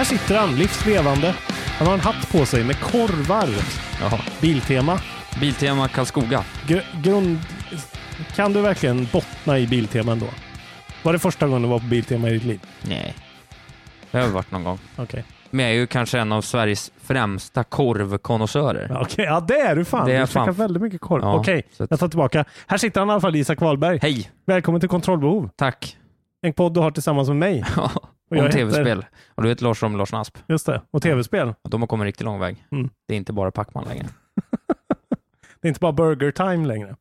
Här sitter han, livslevande. Han har en hatt på sig med korvar. Jaha. Biltema. Biltema Karlskoga. Gr- grund... Kan du verkligen bottna i Biltema ändå? Var det första gången du var på Biltema i ditt liv? Nej. Det har varit någon gång. Okej. Men jag är ju kanske en av Sveriges främsta korvkonnässörer. Okej, ja det är du fan. Det är du jag fan. käkar väldigt mycket korv. Ja, Okej, att- jag tar tillbaka. Här sitter han i alla fall, Isak Wahlberg. Hej! Välkommen till Kontrollbehov. Tack. En podd du har tillsammans med mig. Och Om tv-spel. Och du heter Lars Rom Lars Nasp. Just det. Och tv-spel. Och de har kommit riktigt lång väg. Mm. Det är inte bara Pacman längre. Det är inte bara burger time längre.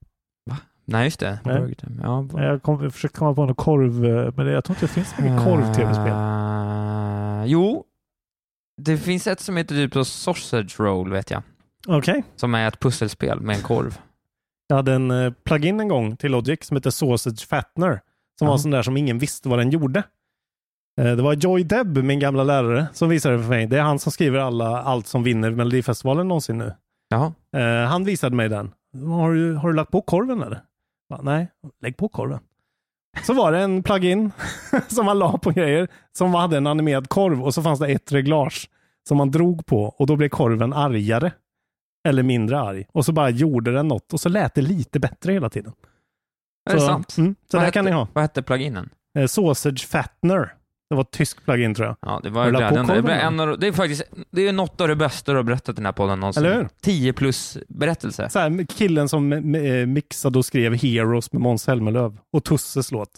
Nej, just det. Nej. Burger Time. Ja, b- Jag, kom, jag försökte komma på någon korv, eh, men jag tror inte det finns mycket korv-tv-spel. Eh, jo. Det finns ett som heter typ Sausage Roll, vet jag. Okej. Som är ett pusselspel med en korv. Jag hade en eh, plugin en gång till Logic som heter Sausage Fattener. Som var Ja. sån där som ingen visste vad den gjorde. Eh, det var Joy Deb, min gamla lärare, som visade det för mig. Det är han som skriver alla, allt som vinner Melodifestivalen någonsin nu. Jaha. Eh, han visade mig den. Har du, har du lagt på korven eller? Va, Nej, lägg på korven. Så var det en plugin som man la på grejer som hade en animerad korv och så fanns det ett reglage som man drog på och då blev korven argare. Eller mindre arg. Och så bara gjorde den något och så lät det lite bättre hela tiden. Är det så, sant? Mm, så Vad där kan ni hette- ha. Vad hette pluginen? Eh, Sausage Fattener. Det var ett tysk plugin tror jag. Ja, det var på glädjande. Det, en av, det är faktiskt det är något av det bästa du har berättat i den här podden någonsin. Eller hur? 10 plus berättelse. Så här, killen som eh, mixade och skrev Heroes med Måns Zelmerlöw och Tusses låt.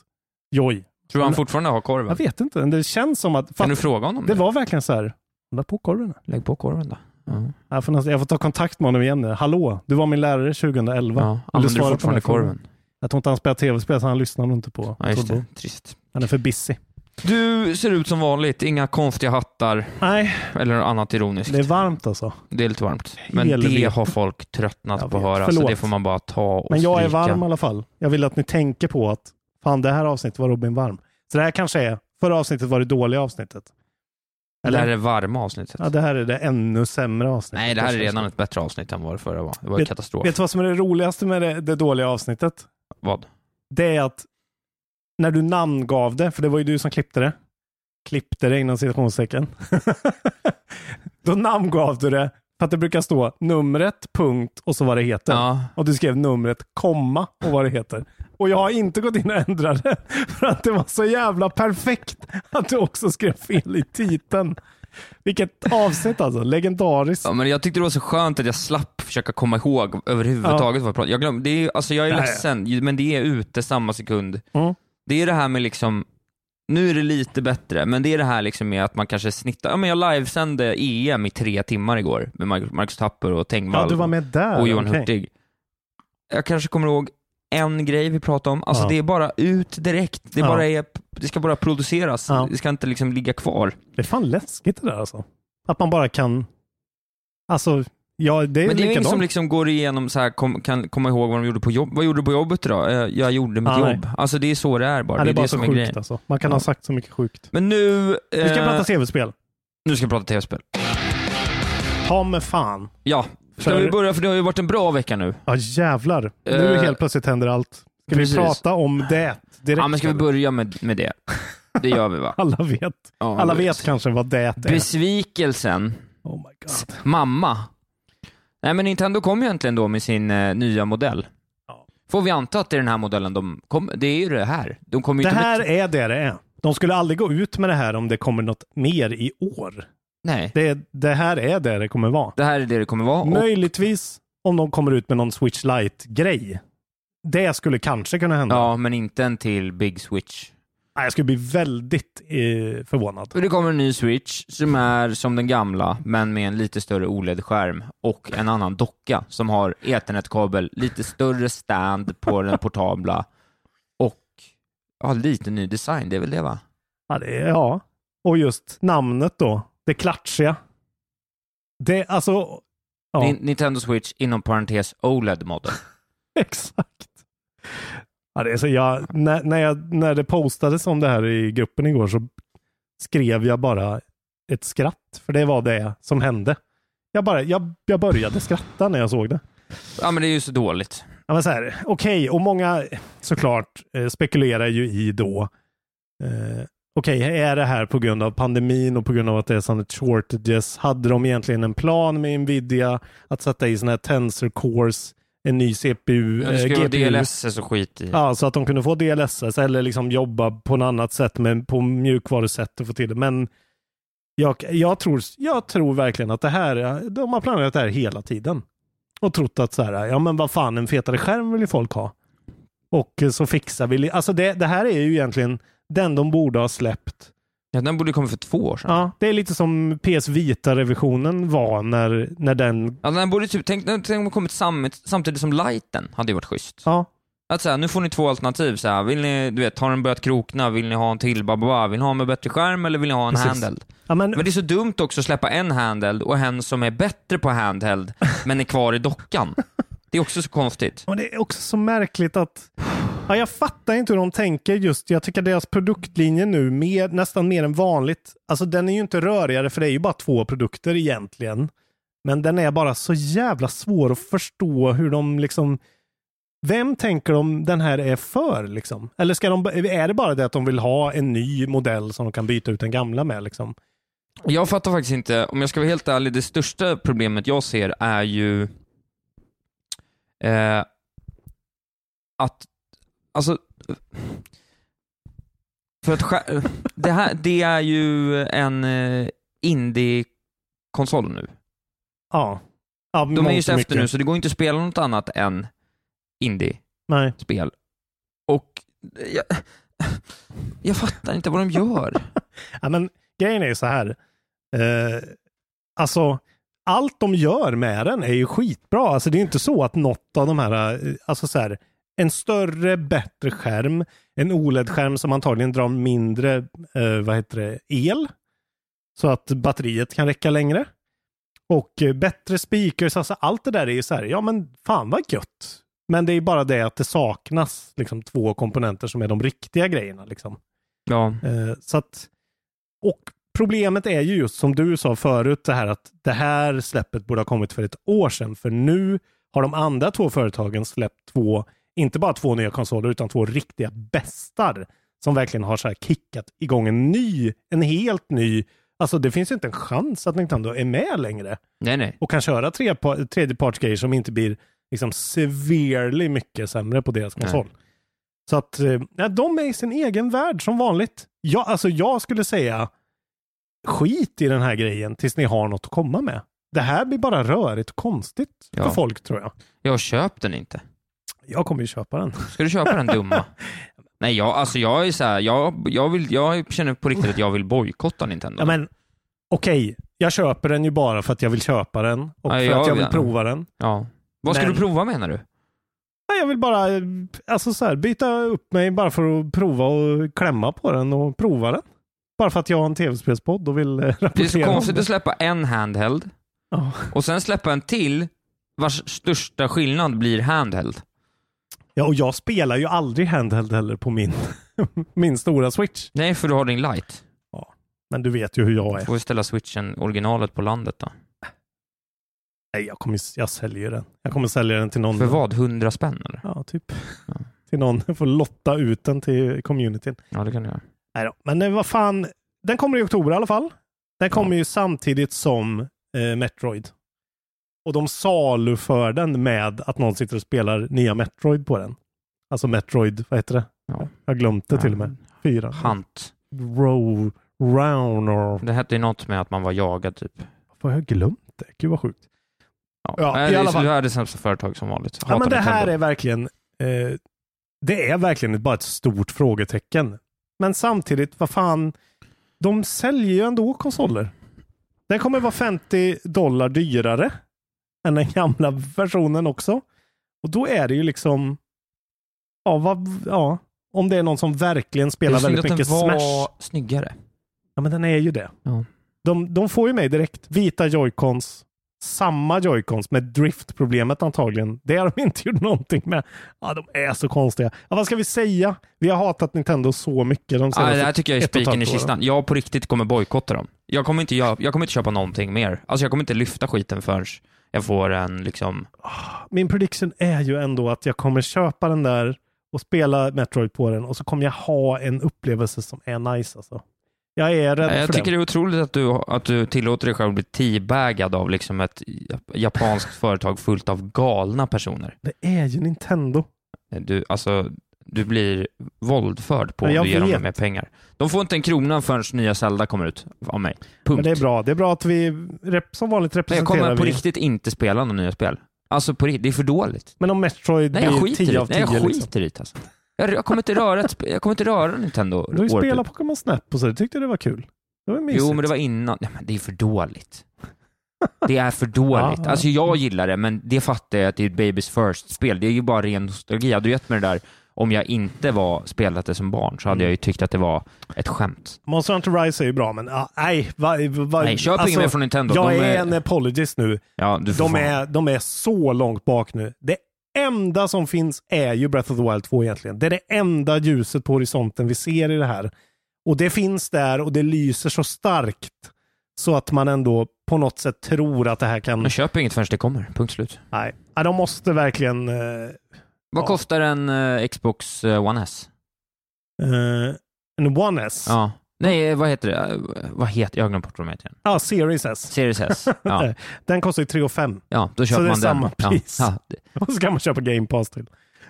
Joy. Tror han fortfarande har korven? Jag vet inte, det känns som att... Kan du fråga honom Det det? var verkligen så här. Lägg på korven. Lägg på korven då. Ja. Jag får, jag får ta kontakt med honom igen nu. Hallå, du var min lärare 2011. Ja, använder du fortfarande korven? Jag tror inte han spelar tv-spel så han lyssnar nog inte på Ja. Trist. Han är för busy. Du ser ut som vanligt, inga konstiga hattar Nej, eller något annat ironiskt. det är varmt alltså. Det är lite varmt. Men Helvete. det har folk tröttnat på att vet. höra, så Förlåt. det får man bara ta och Men jag är stryka. varm i alla fall. Jag vill att ni tänker på att fan, det här avsnittet var Robin varm. Så det här kanske är, förra avsnittet var det dåliga avsnittet. Det här är det varma avsnittet. Ja, det här är det ännu sämre avsnittet. Nej, det här är redan ett bättre avsnitt än vad det förra var. Det var ju katastrof. Vet du vad som är det roligaste med det, det dåliga avsnittet? Vad? Det är att när du namngav det, för det var ju du som klippte det. Klippte det inom citationstecken. Då namngav du det för att det brukar stå numret, punkt och så vad det heter. Ja. Och du skrev numret, komma och vad det heter. Och jag har inte gått in och ändrat det för att det var så jävla perfekt att du också skrev fel i titeln. Vilket avsnitt alltså, legendariskt. Ja, men jag tyckte det var så skönt att jag slapp försöka komma ihåg överhuvudtaget vad jag pratade Jag glömde, det är, alltså jag är Ja, ja. ledsen, men det är ute samma sekund. Mm. Det är det här med liksom, nu är det lite bättre, men det är det här liksom med att man kanske snittar, ja men jag livesände EM i tre timmar igår med Mar- Marcus Tapper och Tengvall Ja, du var med där. och Johan okej. Hurtig. Jag kanske kommer ihåg en grej vi pratade om, alltså Ja. det är bara ut direkt, det, Ja. bara är, det ska bara produceras, Ja. det ska inte liksom ligga kvar. Det är fan läskigt det där alltså. Att man bara kan... Alltså, ja det är Men det är ju ingen som liksom går igenom så här, kom, kan komma ihåg vad de gjorde på jobb. Vad gjorde du på jobbet idag? Eh, Jag gjorde mitt nej. jobb. Alltså det är så det är bara. Ja, det är bara det så som är sjukt grejen. alltså. Man kan Ja. ha sagt så mycket sjukt. Men nu... Vi ska eh, prata tv-spel. Nu ska vi prata tv-spel. ta med fan. Ja, ska För- vi börja för det har ju varit en bra vecka nu. Ja jävlar. Nu Eh, helt plötsligt händer allt. Ska precis. vi prata om det direkt? Ja, men ska vi börja med, med det? Det gör vi va? Alla vet. Ja, Alla det- vet kanske vad det är. Besvikelsen, Oh my god. mamma. Nej men Nintendo kom ju äntligen då med sin eh, nya modell. Ja. Får vi anta att det är den här modellen de kom, det är ju det här. De kommer ju Det inte här med... är det det är. De skulle aldrig gå ut med det här om det kommer något mer i år. Nej, Det, det här är det det kommer vara. det här är det det kommer vara. Och, Möjligtvis om de kommer ut med någon Switch Lite-grej. Det skulle kanske kunna hända. ja, men inte en till Big Switch. Nej, Jag skulle bli väldigt eh, förvånad. Och det kommer en ny Switch som är som den gamla, men med en lite större OLED-skärm och en annan docka som har ethernet-kabel, lite större stand på den portabla och ja, lite ny design. Det är väl det va? Ja, det är, ja. Och just namnet då. Det klatschiga. Det, alltså... Ja, Nin- Nintendo Switch inom parentes OLED-modell. exakt. Ja, det är så jag, när, när, jag, när det postades om det här i gruppen igår så skrev jag bara ett skratt. För det var det som hände. Jag, bara, jag, jag började skratta när jag såg det. Ja, men det är ju så dåligt. Ja, men så här, okej, och många såklart eh, spekulerar ju i då, eh, okej, är det här på grund av pandemin och på grund av att det är sådana shortages? Hade de egentligen en plan med Nvidia att sätta i sådana här tensor cores, en ny CPU, Det eh, ska vara GPU? DLSS och skit i. Ja, så att de kunde få DLSS eller liksom jobba på något annat sätt, med, på mjukvarusätt och få till det. Men jag, jag, tror, jag tror verkligen att det här, de har planerat det här hela tiden. Och trott att så här, ja men vad fan, en fetare skärm vill ju folk ha. Och eh, så fixar vi, alltså det, det här är ju egentligen den de borde ha släppt. Ja, den borde kommit för två år sedan. Ja, det är lite som PS Vita-revisionen var när, när den, Ja, den borde typ, tänk, tänk om den kommit samtidigt, samtidigt som lighten, hade ju varit schysst. ja, Att säga, nu får ni två alternativ. Så här, vill ni, du vet, har den börjat krokna? Vill ni ha en till? Bababa? Vill ni ha med bättre skärm eller vill ni ha en Precis. handheld? ja men, Men det är så dumt också att släppa en handheld och en som är bättre på handheld, men är kvar i dockan. Det är också så konstigt. Och det är också så märkligt att ja, jag fattar inte hur de tänker just. Jag tycker deras produktlinje nu, mer, nästan mer än vanligt, alltså den är ju inte rörigare för det är ju bara två produkter egentligen. Men den är bara så jävla svår att förstå hur de liksom vem tänker de den här är för liksom? Eller ska de, är det bara det att de vill ha en ny modell som de kan byta ut den gamla med liksom? Jag fattar faktiskt inte, om jag ska vara helt ärlig, det största problemet jag ser är ju eh, att, alltså, för att det här, det är ju en eh, indie-konsol nu. Ja. ja De är mångt ju och så efter mycket. nu, så det går inte att spela något annat än indie-spel. Och jag, jag fattar inte vad de gör. Ja, men grejen är ju så här. Eh, alltså, allt de gör med den är ju skitbra. Alltså det är ju inte så att något av de här, eh, alltså så här, en större, bättre skärm, en OLED-skärm som antagligen drar mindre, eh, vad heter det, el. Så att batteriet kan räcka längre. Och eh, bättre speakers, alltså allt det där är ju så här, ja men fan vad gött. Men det är bara det att det saknas liksom två komponenter som är de riktiga grejerna liksom. Ja, Eh, så att, och problemet är ju just som du sa förut, det här att det här släppet borde ha kommit för ett år sedan. För nu har de andra två företagen släppt två, inte bara två nya konsoler, utan två riktiga bästar som verkligen har så här kickat igång en ny, en helt ny, alltså det finns ju inte en chans att Nintendo är med längre nej nej. och kan köra tre, tredjepartsgrejer som inte blir liksom severely mycket sämre på deras konsol. Så att eh, ja, de är i sin egen värld som vanligt. Ja, alltså jag skulle säga skit i den här grejen tills ni har något att komma med. Det här blir bara rörigt och konstigt Ja. för folk tror jag. Jag köpt den inte. Jag kommer ju köpa den. Ska du köpa den dumma? Nej, jag, alltså jag är så här, jag, jag, vill, jag känner på riktigt att jag vill bojkotta Nintendo. Ja, men okej, jag köper den ju bara för att jag vill köpa den och Ja, för jag att jag vill prova den. Ja. Vad ska Men- du prova menar du? Nej, Jag vill bara eh, alltså så här, byta upp mig bara för att prova och klämma på den och prova den. Bara för att jag har en tv-spelspodd och vill eh, rapportera Det är så konstigt att släppa en handheld Ja. och sen släppa en till vars största skillnad blir handheld. Ja, och jag spelar ju aldrig handheld heller på min, min stora switch. Nej, för du har din light. Men du vet ju hur jag är. Får vi ställa switchen, originalet, på landet då? Nej, jag, kommer, jag säljer den. Jag kommer sälja den till någon. För vad? 100 spänn eller? Ja, typ. Ja. Till någon. Jag får lotta ut den till communityn. Ja, det kan du göra. Nej då. Men eh, vad fan. Den kommer i oktober i alla fall. Den kommer Ja. ju samtidigt som eh, Metroid. Och de saluför den med att någon sitter och spelar nya Metroid på den. Alltså Metroid, vad heter det? Ja. Jag har glömt det till och med. Fyra. Hunt. Row, Rounder. Det hette ju något med att man var jagad typ. Vad har jag glömt det? Gud vad sjukt. Ja, Ja, i alla fall. Du är det sämsta företag som vanligt. Ja, men det här Nintendo. är verkligen eh, det är verkligen bara ett stort frågetecken. Men samtidigt, vad fan, de säljer ju ändå konsoler. Den kommer vara 50 dollar dyrare än den gamla versionen också. Och då är det ju liksom, ja, vad, ja om det är någon som verkligen Det spelar är synd väldigt att mycket den var Smash. snyggare. Ja, men den är ju det. Ja. De, de får ju mig direkt. Vita joycons, samma joycons med driftproblemet antagligen. Det har de inte gjort någonting med. Ja, de är så konstiga. Ja, vad ska vi säga? Vi har hatat Nintendo så mycket de Ja, senaste det här tycker jag är spiken i kistan. Jag på riktigt kommer bojkotta dem. Jag kommer, inte, jag, jag kommer inte köpa någonting mer. Alltså jag kommer inte lyfta skiten förrän jag får en liksom... Min prediction är ju ändå att jag kommer köpa den där och spela Metroid på den och så kommer jag ha en upplevelse som är nice alltså. Jag är rädd Jag för tycker den. det är otroligt att du, att du tillåter dig själv att bli teabaggad av liksom ett japanskt företag fullt av galna personer. Det är ju Nintendo. Du, alltså, du blir våldförd på om du ger dem mer pengar. De får inte en krona förrän nya Zelda kommer ut av mig. Punkt. Men det är bra. Det är bra att vi som vanligt Men jag representerar kommer på vi. riktigt inte spela några nya spel. Alltså på riktigt, det är för dåligt. Men om Metroid Nej, blir skiter i 10 det. av 10 Nej, jag liksom. skiter i det alltså. Jag, jag kommer inte röra ett, jag kommer inte röra Nintendo Du har ju spelat. Pokémon Snap och så. Jag tyckte det var kul. Det var mysigt. Jo, men det var innan. Nej, men det är för dåligt. Det är för dåligt. Alltså jag gillar det, men det fattar jag att det är ett Babys First-spel. Det är ju bara ren nostalgi. Hade du gett mig det där om jag inte var spelat det som barn så hade Mm. jag ju tyckt att det var ett skämt. Monster Hunter Rise är ju bra, men ah, nej. Va, va, Nej, köp inget mer från Nintendo. Jag är, är- en apologist nu. Ja, du De är, de är så långt bak nu. Det enda som finns är ju Breath of the Wild 2 egentligen. Det är det enda ljuset på horisonten vi ser i det här. Och det finns där och det lyser så starkt så att man ändå på något sätt tror att det här kan... Men köp inget förrän det kommer. Punkt slut. Nej, de måste verkligen... Eh, Vad Ja. kostar en eh, Xbox eh, One S? eh, en One S. Ja, Ja. Nej, vad heter det? Eh, Vad heter Jag har glömt bort vad de heter igen. Series S. Series S. Ja, Den kostar ju 3 5 ja då köper det är man den. samma pris. Ja, ja, det- Och så ska man köpa Game Pass till.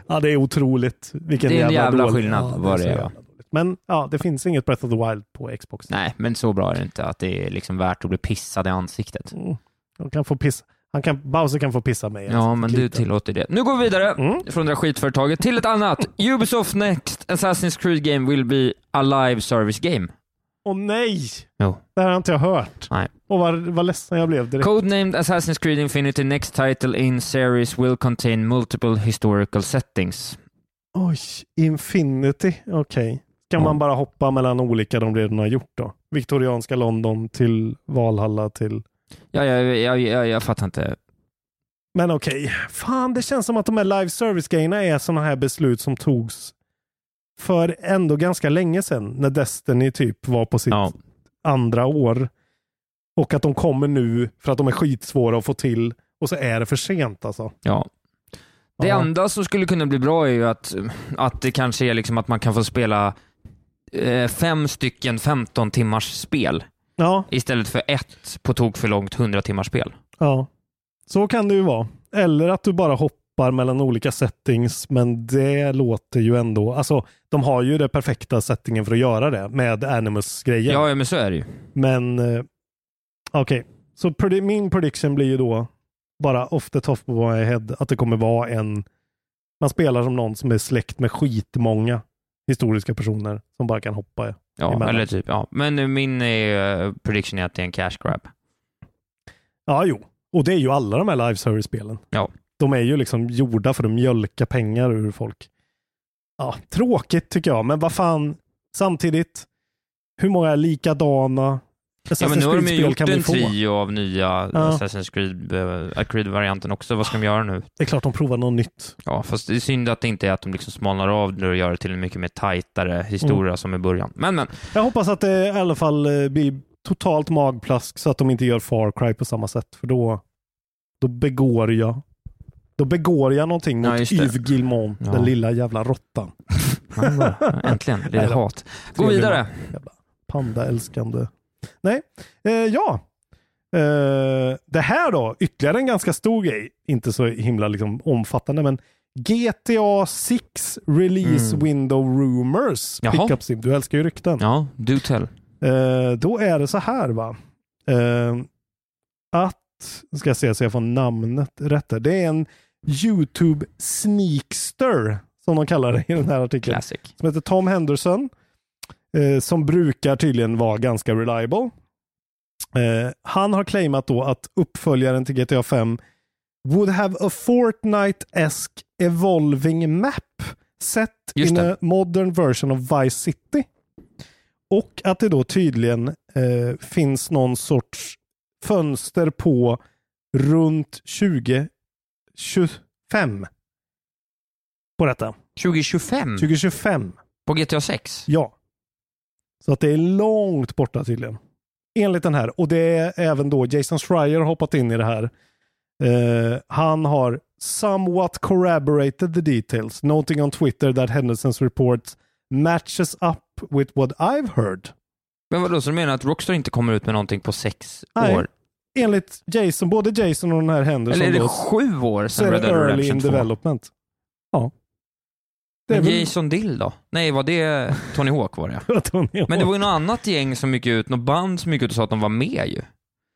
Ja, det är otroligt. Vilken Det är en jävla dålig- skillnad Ja, vad så det är, jävla dåligt. Men ja, det finns inget Breath of the Wild på Xbox. Nej, men så bra är det inte att det är liksom värt att bli pissad i ansiktet. Mm. De kan få pissa. Han kan, Bowser kan få pissa mig. Ja, ansiktet men du lite. tillåter det. Nu går vi vidare Mm. från det där skitföretaget till ett annat. Ubisoft Next Assassin's Creed Game will be a live service game. Åh nej! Jo. Det här har inte jag hört. Nej. Och vad, vad ledsen jag blev direkt. Codenamed Assassin's Creed Infinity Next title in series will contain multiple historical settings. Oj, Infinity. Okej. Kan Ja. man bara hoppa mellan olika de redan har gjort då? Viktorianska London till Valhalla till... Ja, jag, jag, jag, jag fattar inte. Men okej. Fan, det känns som att de här live service-grejerna är sådana här beslut som togs för ändå ganska länge sedan. När Destiny typ var på sitt Ja. andra år. Och att de kommer nu för att de är skitsvåra att få till och så är det för sent alltså. Ja. Det Ja. andra som skulle kunna bli bra är ju att, att det kanske är liksom att man kan få spela eh, fem stycken 15 timmars spel Ja, istället för ett på tok för långt 100 timmars spel. ja. Så kan det ju vara. Eller att du bara hoppar mellan olika settings, men det låter ju ändå... Alltså, de har ju det perfekta settingen för att göra det med Animus-grejen. Ja, men så är det ju. Men eh, okej, så predi- min prediction blir ju då bara off the top of my head att det kommer vara en man spelar som någon som är släkt med skitmånga historiska personer som bara kan hoppa. Ja, Emellan. eller typ, ja. Men min eh, prediction är att det är en cash grab. Ja, jo. Och det är ju alla de här live service-spelen. Ja. De är ju liksom gjorda för att mjölka pengar ur folk. Ja, tråkigt tycker jag, men vad fan. Samtidigt, hur många likadana Ja, men nu har de ju gjort en få? trio av nya Ja. Assassin's Creed, uh, Creed-varianten också. Vad ska de göra nu? Det är klart de provar något nytt. Ja, fast det är synd att det inte är att de liksom smalnar av det och gör det till en mycket mer tajtare historia Mm. som i början. Men, men. Jag hoppas att det i alla fall eh, blir totalt magplask så att de inte gör Far Cry på samma sätt, för då, då begår jag då begår jag någonting Ja, mot det. Yves Guillemot, Ja. den lilla jävla råttan. Äntligen, lite hat. Gå vidare. Jävla Panda-älskande. Nej, eh, ja. Eh, det här då, ytterligare en ganska stor grej. Inte så himla liksom, omfattande, men GTA 6 Release Mm. Window Rumors. Jaha. Pickup Sim. Du älskar ju rykten. Ja, do tell. Eh, då är det så här va. Eh, att, ska jag se så jag får namnet rätt. Det är en YouTube sneakster som de kallar det i den här artikeln Classic. som heter Tom Henderson. Eh, som brukar tydligen vara ganska reliable. Eh, han har claimat då att uppföljaren till GTA 5 would have a Fortnite-esque evolving map set Just in det. a modern version of Vice City. Och att det då tydligen eh, finns någon sorts fönster på runt 2025 på detta. 2025 2025. på GTA 6. Ja. Så att det är långt borta tydligen. Enligt den här. Och det är även då Jason Schreier hoppat in i det här. Eh, han har somewhat corroborated the details, noting on Twitter that Henderson's report matches up with what I've heard. Men vadå, så du menar att Rockstar inte kommer ut med någonting på sex Nej. år? Enligt Jason, både Jason och den här Henderson Eller är det då, sju år sedan Red Dead early in Redemption 2? development. Ja. Men väl- Jason Dill då? Nej, var det Tony Hawk var det? Tony Men det Hawk. var ju något annat gäng som gick ut, något band som gick ut och sa att de var med ju.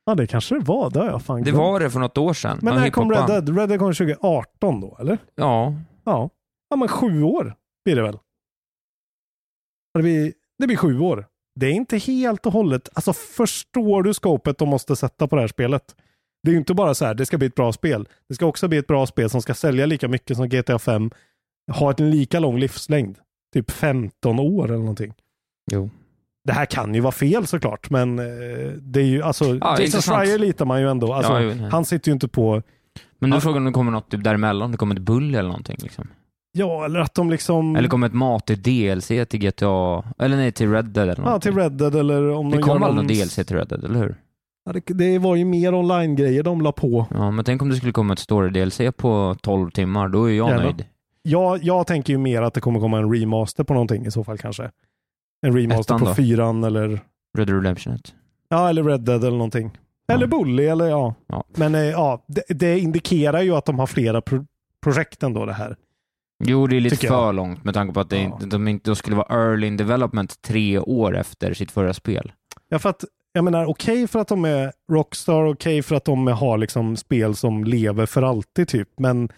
Ja, det kanske det var. Det har jag fan Det glömt. var det för något år sedan. Men när kom Red. Dead? Red Dead kom 2018 då, eller? Ja. Ja. Ja, men sju år blir det väl? Det blir, det blir sju år. Det är inte helt och hållet, alltså förstår du skopet de måste sätta på det här spelet? Det är ju inte bara så här, det ska bli ett bra spel. Det ska också bli ett bra spel som ska sälja lika mycket som GTA 5. Ha en lika lång livslängd. Typ 15 år eller någonting. Jo. Det här kan ju vara fel såklart, men eh, det är ju alltså, Jason intressant. Schreier litar man ju ändå. Alltså, Ja, jo, han sitter ju inte på, Men nu är Ja. frågan om det kommer något typ däremellan, det kommer ett bull eller någonting liksom. ja eller att de liksom... Eller kommer ett matigt DLC till GTA, eller nej till Red Dead eller Ja, någonting. till Red Dead eller om Det de kom gör aldrig någon... någon DLC till Red Dead, eller hur? Ja, det, det var ju mer online-grejer de la på. Ja, men tänk om det skulle komma ett story-DLC på 12 timmar, då är jag Gärna. nöjd. Jag, jag tänker ju mer att det kommer komma en remaster på någonting i så fall kanske. En remaster Ettan på då? fyran eller, Red Dead Redemption 1. ja, eller Red Dead eller någonting. Eller Ja. Bully eller ja. Ja. Men eh, ja, det, det indikerar ju att de har flera pro projekt ändå det här. Jo, det är lite Tycker jag. för långt med tanke på att det Ja. de, inte, de skulle vara early in development tre år efter sitt förra spel. Ja, för att jag menar okej för att de är Rockstar, okej för att de har liksom spel som lever för alltid typ, men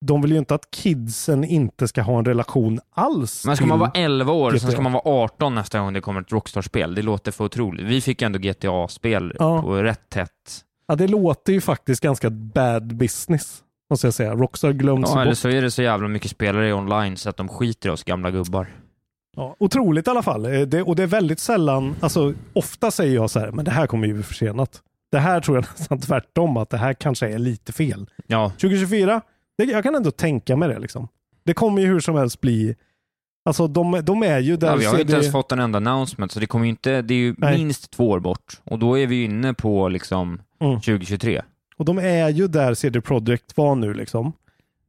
de vill ju inte att kidsen inte ska ha en relation alls. Men ska man vara 11 år, sen GTA. ska man vara 18 nästa gång det kommer ett Rockstar-spel. Det låter för otroligt. Vi fick ändå GTA-spel Ja. på rätt tätt. Ja, det låter ju faktiskt ganska bad business, måste jag säga. Rockstar glöms Ja, eller bort. så är det så jävla mycket spelare online så att de skiter i oss gamla gubbar. Ja, otroligt i alla fall. Eh, Det, och det är väldigt sällan, alltså ofta säger jag så här, men det här kommer ju bli försenat. Det här tror jag nästan tvärtom, att det här kanske är lite fel. Ja, 2024, det, jag kan ändå tänka mig det liksom. Det kommer ju hur som helst bli, alltså de, de är ju där. ja vi har inte CD ens fått en enda announcement, så det kommer inte, det är ju Nej. minst två år bort. Och då är vi inne på liksom Mm. 2023. Och de är ju där CD Projekt var nu liksom.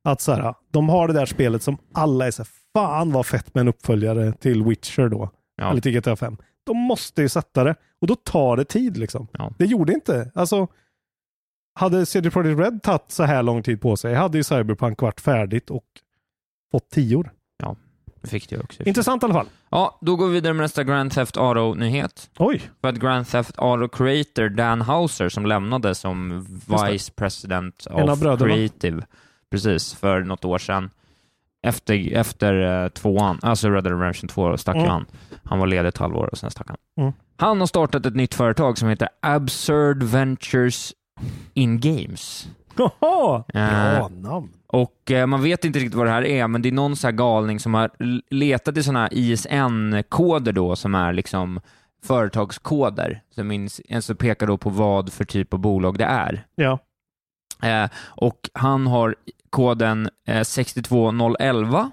Att så här, de har det där spelet som alla är så här, fan vad fett med en uppföljare till Witcher då. Ja. Eller till GTA 5. De måste ju sätta det. Och då tar det tid liksom. Ja. Det gjorde inte. Alltså, hade CD Projekt Red tagit så här lång tid på sig hade ju Cyberpunk varit färdigt och fått tior. Det fick det också. Intressant i alla fall. Ja, då går vi vidare med nästa Grand Theft Auto-nyhet. Oj, För att Grand Theft Auto Creator Dan Houser som lämnade som. Vice President En of bröderna. Creative, precis, för något år sedan. Efter, efter uh, tvåan, alltså Red Dead Redemption 2, stack Mm. han. Han var ledig ett halvår och sen stack han. Mm. Han har startat ett nytt företag som heter Absurd Ventures in Games. Jaha! Eh, Bra namn. Och eh, man vet inte riktigt vad det här är, men det är någon så här galning som har letat i sådana här ISN-koder då, som är liksom företagskoder, som ins- alltså pekar då på vad för typ av bolag det är. Ja. Eh, och han har koden eh, 62011,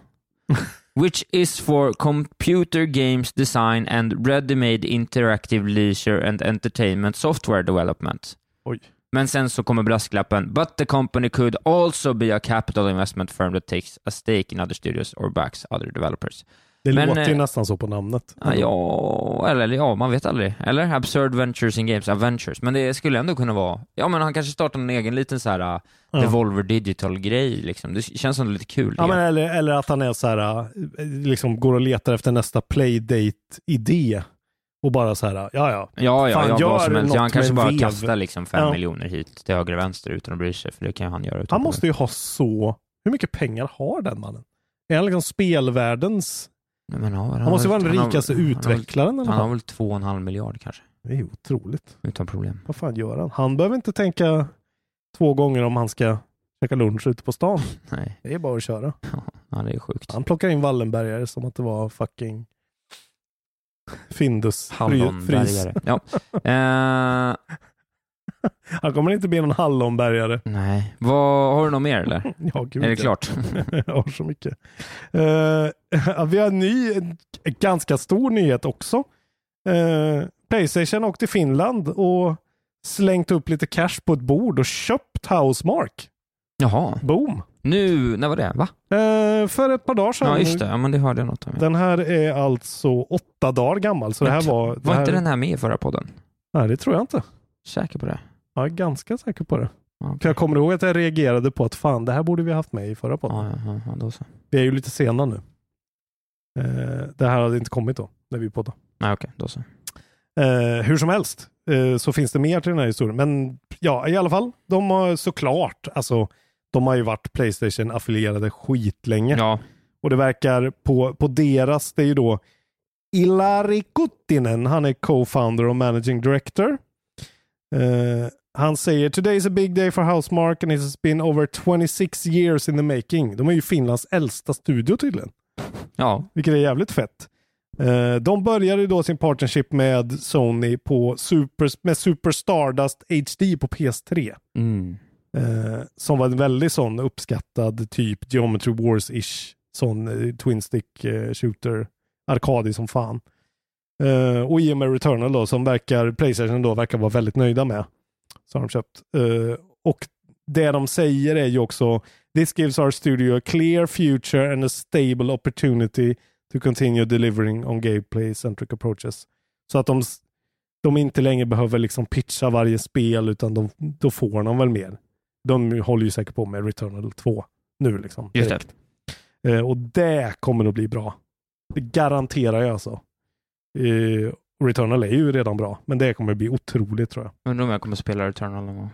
which is for computer games design and ready-made interactive leisure and entertainment software development. Oj. Men sen så kommer brasklappen, but the company could also be a capital investment firm that takes a stake in other studios or backs other developers. Det Men, låter ju eh, nästan så på namnet. Ja, ja, eller ja, man vet aldrig. Eller Absurd Ventures in Games, Adventures. Men det skulle ändå kunna vara, ja men han kanske startar en egen liten så här uh, Ja. Devolver Digital-grej liksom. Det känns som lite kul. Ja, men eller, eller att han är så här, äh, liksom går och letar efter nästa playdate-idé och bara så här, ja ja. Ja, ja, Fan, ja vad som helst. han kanske bara vev. kastar liksom fem Ja. miljoner hit till höger och vänster utan att bry sig, för det kan han göra. Han måste ju ha så, hur mycket pengar har den mannen? Är han liksom spelvärldens, Nej, men, ja, han måste ju vara den han har- rikaste han har utvecklaren Han har väl två och en halv miljard kanske, Det är otroligt. utan problem. Vad fan gör han? Han behöver inte tänka två gånger om han ska käka lunch ute på stan. Nej, Det är bara att köra. ja, det är sjukt. Han plockar in Wallenbergare som att det var fucking Findus. Hallonbergare. Ja. Eh, Han kommer inte bli någon hallonbergare. nej, vad, har du något mer eller? Ja, gud, Är det ja. klart? Jag har så mycket. Eh, vi har en ny, en ganska stor nyhet också. Eh, Playstation åkte till Finland och slängt upp lite cash på ett bord och köpt Housemark. Jaha, Boom! Nu, när var det? Va? Eh, för ett par dagar sedan. Ja, just det. Ja, men det hörde jag något om. ja. Den här är alltså åtta dagar gammal. Så det här var... det Var här, inte den här med i förra podden? Nej, det tror jag inte. Säker på det? Jag är ganska säker på det. Okej. För jag kommer ihåg att jag reagerade på att fan, det här borde vi haft med i förra podden. Ja, ja, ja, då så. Vi är ju lite sena nu. Eh, det här hade inte kommit då, när vi poddade. Nej, okej, då så. Eh, hur som helst eh, så finns det mer till den här historien. Men ja, i alla fall, de har såklart, alltså de har ju varit Playstation-affilierade skitlänge. Ja, Och det verkar på, på deras, det är ju då Ilari Kuttinen, han är co-founder och managing director. Eh, han säger Today is a big day for Housemark and it has been over 26 years in the making. De är ju Finlands äldsta studio tydligen. ja, Vilket är jävligt fett. Eh, de började ju då sin partnership med Sony på Super, med Super Stardust HD på PS3. mm. Eh, som var en väldigt sån uppskattad typ Geometry Wars-ish. Sån eh, Twin Stick eh, Shooter. Arkadig som fan. Eh, och i och med Returnal då som verkar Playstation då verkar vara väldigt nöjda med. Så har de köpt. Eh, och det de säger är ju också This gives our studio a clear future and a stable opportunity to continue delivering on gameplay-centric approaches. Så att de, de inte längre behöver liksom pitcha varje spel utan de, då får de väl mer. De håller ju säkert på med Returnal 2 nu liksom. Just det. Eh, och det kommer att bli bra. Det garanterar jag alltså. Eh, Returnal är ju redan bra, men det kommer att bli otroligt tror jag. Undrar om jag kommer spela Returnal någon gång.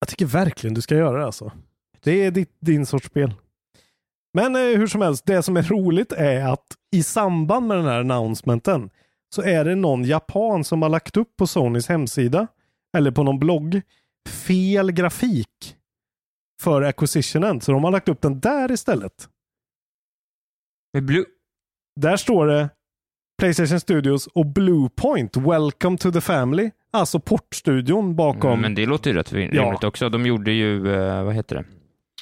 Jag tycker verkligen du ska göra det alltså. Det är ditt, din sorts spel. Men eh, hur som helst, det som är roligt är att i samband med den här announcementen så är det någon japan som har lagt upp på Sonys hemsida eller på någon blogg fel grafik för acquisitionen. Så de har lagt upp den där istället. Med Blue... Där står det Playstation Studios och Bluepoint, Welcome to the Family. Alltså portstudion bakom Mm, men det låter ju rätt rimligt också. De gjorde ju, eh, vad heter det?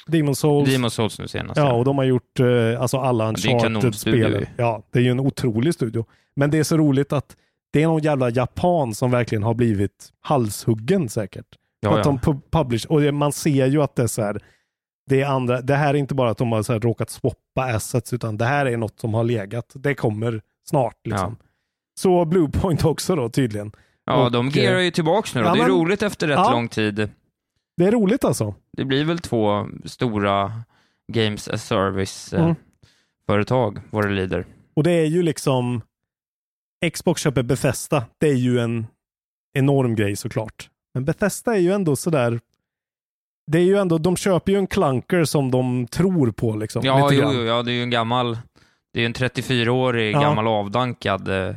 Demon Souls. Demon Souls nu senast. Ja, och de har gjort eh, alltså alla Uncharted-spel. Ja, det är ju en otrolig studio. Men det är så roligt att det är någon jävla japan som verkligen har blivit halshuggen säkert. Ja, att ja. de pu- publish, och det, man ser ju att det är så här, det är andra, det här är inte bara att de har så här råkat swappa assets, utan det här är något som har legat. Det kommer snart liksom. Så Bluepoint också då tydligen. ja, och, de eh, gear ju tillbaks nu då. ja, det är men- roligt efter rätt ja. lång tid. Det är roligt alltså. Det blir väl två stora Games as Service eh, Mm. företag, vad det lider. Och det är ju liksom Xbox köper Bethesda. Det är ju en enorm grej såklart. Men Bethesda är ju ändå sådär det är ju ändå, de köper ju en clunker som de tror på liksom. Ja, jo, jo, ja, det är ju en gammal, det är en 34-årig Ja. gammal avdankad eh,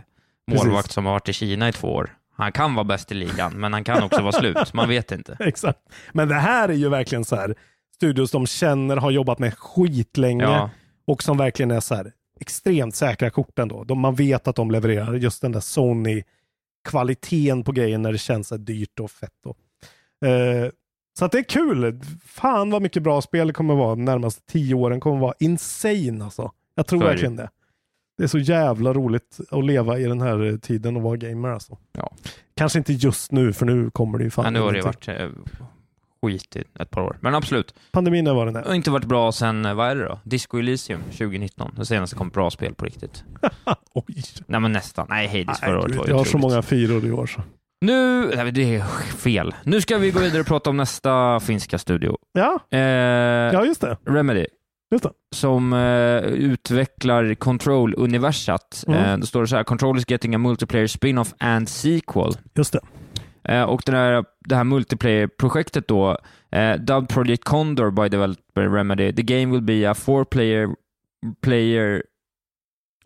målvakt Precis. som har varit i Kina i två år. Han kan vara bäst i ligan, men han kan också vara slut. Man vet inte. Exakt. Men det här är ju verkligen så här studios de känner, har jobbat med skitlänge Ja, och som verkligen är så här extremt säkra kort ändå. De, man vet att de levererar just den där Sony-kvaliteten på grejen när det känns så dyrt och fett. Då. Eh, så att det är kul. Fan vad mycket bra spel det kommer vara de närmaste tio åren. kommer vara insane alltså. Jag tror verkligen det. Det är så jävla roligt att leva i den här eh, tiden och vara gamer alltså. Ja. Kanske inte just nu, för nu kommer det ju fan Men nu har det varit eh, skit i ett par år. Men absolut. Pandemin har varit Det där. har inte varit bra sen, eh, vad är det då? Disco Elysium 2019. Det senaste kom bra spel på riktigt. Oj. Nej men nästan. Nej, Hades förra året var ju jag har så många fyror i år så. Nu, nej, det är fel. Nu ska vi gå vidare och prata om nästa finska studio. Ja, Eh, ja just det. Remedy. Just det. Som eh, utvecklar Control-universat. Mm. Eh, då står det så här, Control is getting a multiplayer spin-off and sequel. Just det. Eh, och den här, det här multiplayer-projektet då, eh, dubbed Project Condor by developer Remedy. The game will be a four-player player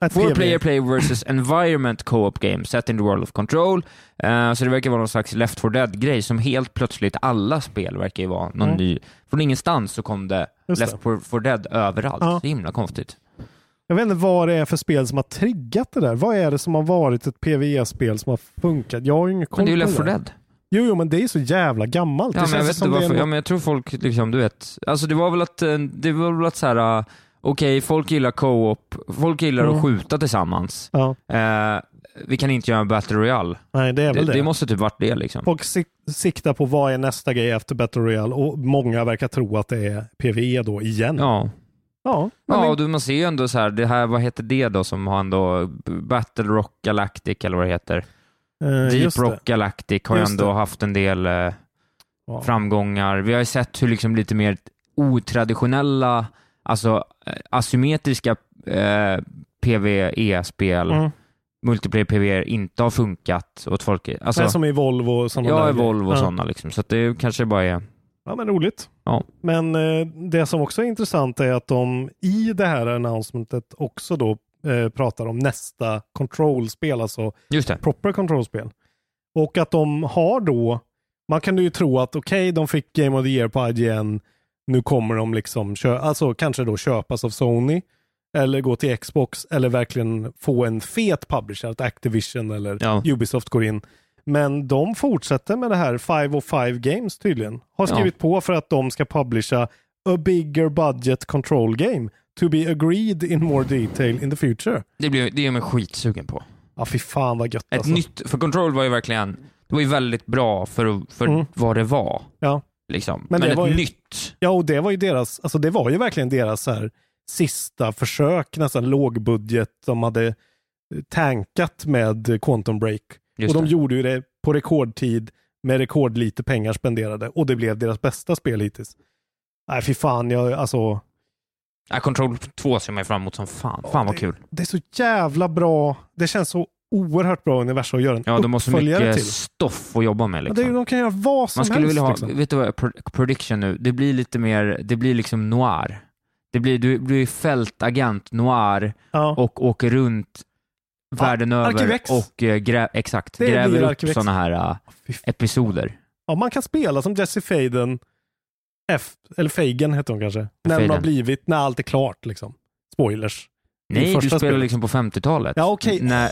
Ett Four player play versus environment co-op game set in the world of control. Eh, så det verkar vara någon slags Left 4 Dead-grej som helt plötsligt alla spel verkar ju vara någon Mm. ny. Från ingenstans så kom det Just Left det. 4 Dead överallt. Ja. Så himla konstigt. Jag vet inte vad det är för spel som har triggat det där. Vad är det som har varit ett PVE-spel som har funkat? Jag har ju ingen koll Men det är ju på Left 4 där. Dead. Jo, jo, men det är så jävla gammalt. Ja, det men jag vet inte det varför. Ja, något- men jag tror folk liksom, du vet. Alltså det var väl att, eh, det var väl att så här, eh, okej, folk gillar co-op, folk gillar Mm. att skjuta tillsammans. Ja, Eh, vi kan inte göra en Battle Royale. nej, det är Det, väl det. det måste typ varit det liksom. Folk sik- siktar på vad är nästa grej efter Battle Royale och många verkar tro att det är PVE då igen. Ja. Ja, Ja, du, man ser ju ändå så här, det här, vad heter det då som har ändå, Battle Rock Galactic eller vad det heter? eh, Deep just det. Rock Galactic har ju ändå det. haft en del eh, Ja. framgångar. Vi har ju sett hur liksom lite mer otraditionella, alltså eh, asymmetriska eh, PVE-spel, Mm. multiplayer PVE inte har funkat åt folk. Alltså, är som i Volvo och sådana ja, i Volvo och grejer. sådana liksom. Så det kanske bara är... Ja, men roligt. Ja. Men eh, det som också är intressant är att de i det här announcementet också då eh, pratar om nästa control-spel, alltså Just det. proper control-spel. Och att de har då, man kan ju tro att okej, de fick Game of the Year på IGN, nu kommer de liksom, alltså kanske då köpas av Sony, eller gå till Xbox, eller verkligen få en fet publisher, att Activision eller Ja. Ubisoft går in. Men de fortsätter med det här 505 Games tydligen. Har Ja. skrivit på för att de ska publisha a bigger budget control game to be agreed in more detail in the future. Det, blir, det är man skitsugen på. Ja, fy fan vad gött Ett alltså. nytt, för Control var ju verkligen, det var ju väldigt bra för, för Mm. vad det var. Ja. Liksom. Men Men, det ett var ju- nytt. Ja, och det var ju deras, alltså det var ju verkligen deras här, sista försök, nästan lågbudget. De hade eh, tankat med Quantum Break. Just och de det. gjorde ju det på rekordtid med rekordlite pengar spenderade och det blev deras bästa spel hittills. Nej, fy fan, jag, alltså, Ja, Control 2 ser man ju fram emot som fan. Fan vad det- kul. det är så jävla bra. Det känns så oerhört bra universum att göra en Ja, de har så mycket till. stoff att jobba med. Ja, Liksom. det är, ju- de kan göra vad som Man skulle helst. vilja ha, liksom. vet du vad, prediction nu, det blir lite mer, det blir liksom noir. Det blir, du blir fältagent noir Ja. och åker runt Ja, världen över Arkivex. och eh, grä, exakt, Det blir gräver upp Arkivex. sådana här eh, Fy f- episoder. Ja, man kan spela som Jesse Faden, F, eller Fagan heter hon kanske, när hon har Faden. blivit, när allt är klart liksom. Spoilers. Nej, du första spelar spelet. liksom på 50-talet. Ja, okej. När,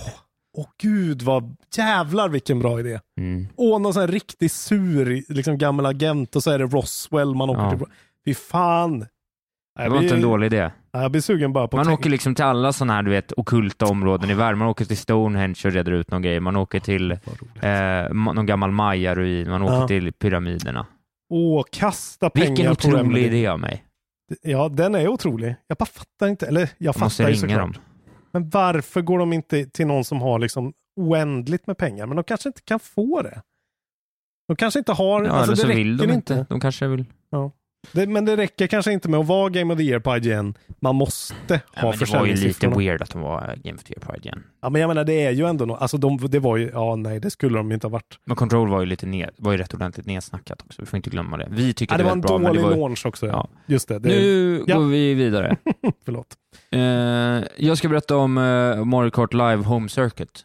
Åh gud vad, jävlar vilken bra idé. mm. Åh, någon sån här riktigt sur, liksom gammal agent och så är det Roswell man åker Ja. till. Fy fan. Det var inte en dålig idé. jag blir sugen bara på Man åker liksom till alla sådana här, du vet, okulta områden i världen. Man åker till Stonehenge och reder ut någon grej. Man åker till eh, någon gammal maya-ruin. Man åker Ja. till pyramiderna. Åh, kasta pengar Vilken på otrolig Remedy. idé av mig. Ja, den är otrolig. Jag bara fattar inte, eller jag Jag måste fattar ju ringa såklart. dem. Men varför går de inte till någon som har liksom oändligt med pengar? Men de kanske inte kan få det. De kanske inte har, Ja, alltså eller så vill de räcker inte. De kanske vill... Det, men det räcker kanske inte med att vara Game of the Year på IGN. Man måste Ja, ha men det var ju lite weird att de var Game of the Year Pride igen. Ja, men jag menar det är ju ändå något, alltså de, det var ju, ja nej det skulle de inte ha varit. Men Control var ju lite ned, var ju rätt ordentligt nedsnackat också. Vi får inte glömma det. Vi tycker Ja, det var en bra, dålig det var... launch också. Ja. Just det. det Nu Ja. går vi vidare. Förlåt. Eh, jag ska berätta om eh, Mario Kart Live Home Circuit.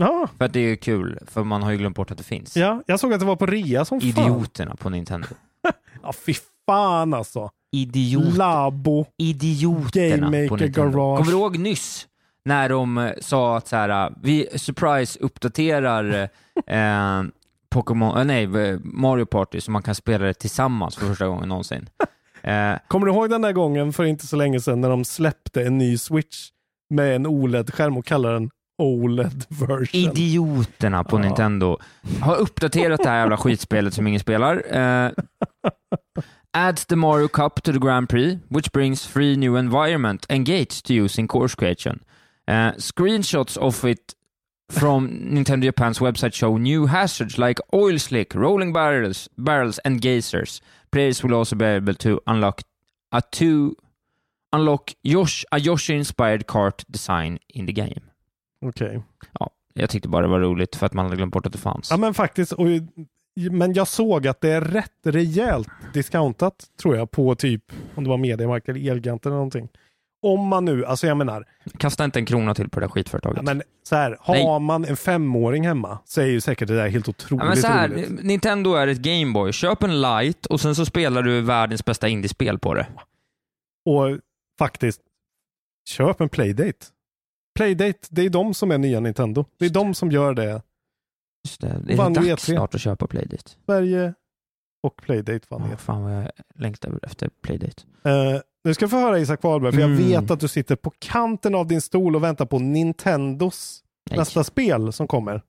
Ja, För att det är kul, för man har ju glömt bort att det finns. ja, jag såg att det var på rea som fan. Idioterna på Nintendo. Ja, fy fan alltså. Idiot, Labo. idioterna Game på Maker Nintendo. Garage. Kommer du ihåg nyss när de eh, sa att så här, eh, vi surprise uppdaterar eh, Pokémon, eh, nej, eh, Mario Party så man kan spela det tillsammans för första gången någonsin. Eh, Kommer du ihåg den där gången för inte så länge sedan när de släppte en ny Switch med en OLED-skärm och kallade den OLED version. Idioterna på Ja. Nintendo har uppdaterat det här jävla skitspelet som ingen spelar. Eh, adds the Mario Cup to the Grand Prix, which brings three new environment and gates to use in course creation. Eh, screenshots of it from Nintendo Japan's website show new hazards like oil slick, rolling barrels, barrels and geysers. Players will also be able to unlock a two unlock Yosh, a Yoshi-inspired kart design in the game. Okej. Ja, jag tyckte bara det var roligt för att man hade glömt bort att det fanns. Ja men faktiskt, och, men jag såg att det är rätt rejält discountat tror jag på typ, om det var Mediamarkt eller Elgant eller någonting. Om man nu, alltså jag menar, Kasta inte en krona till på det där skitföretaget. ja, men så här, har Nej. man en femåring hemma så är ju säkert det där helt otroligt Ja, men så här, roligt. Nintendo är ett Gameboy. Köp en light och sen så spelar du världens bästa indiespel på det. Och faktiskt, köp en Playdate. Playdate, det är de som är nya Nintendo. Det är de som gör det. Just det, det är Vann dags E3. snart att köpa Playdate. Sverige och Playdate vann Oh, fan vad jag längtar efter Playdate. Eh, nu ska jag få höra Isak Wahlberg, för jag Mm. vet att du sitter på kanten av din stol och väntar på Nintendos Nej. nästa spel som kommer.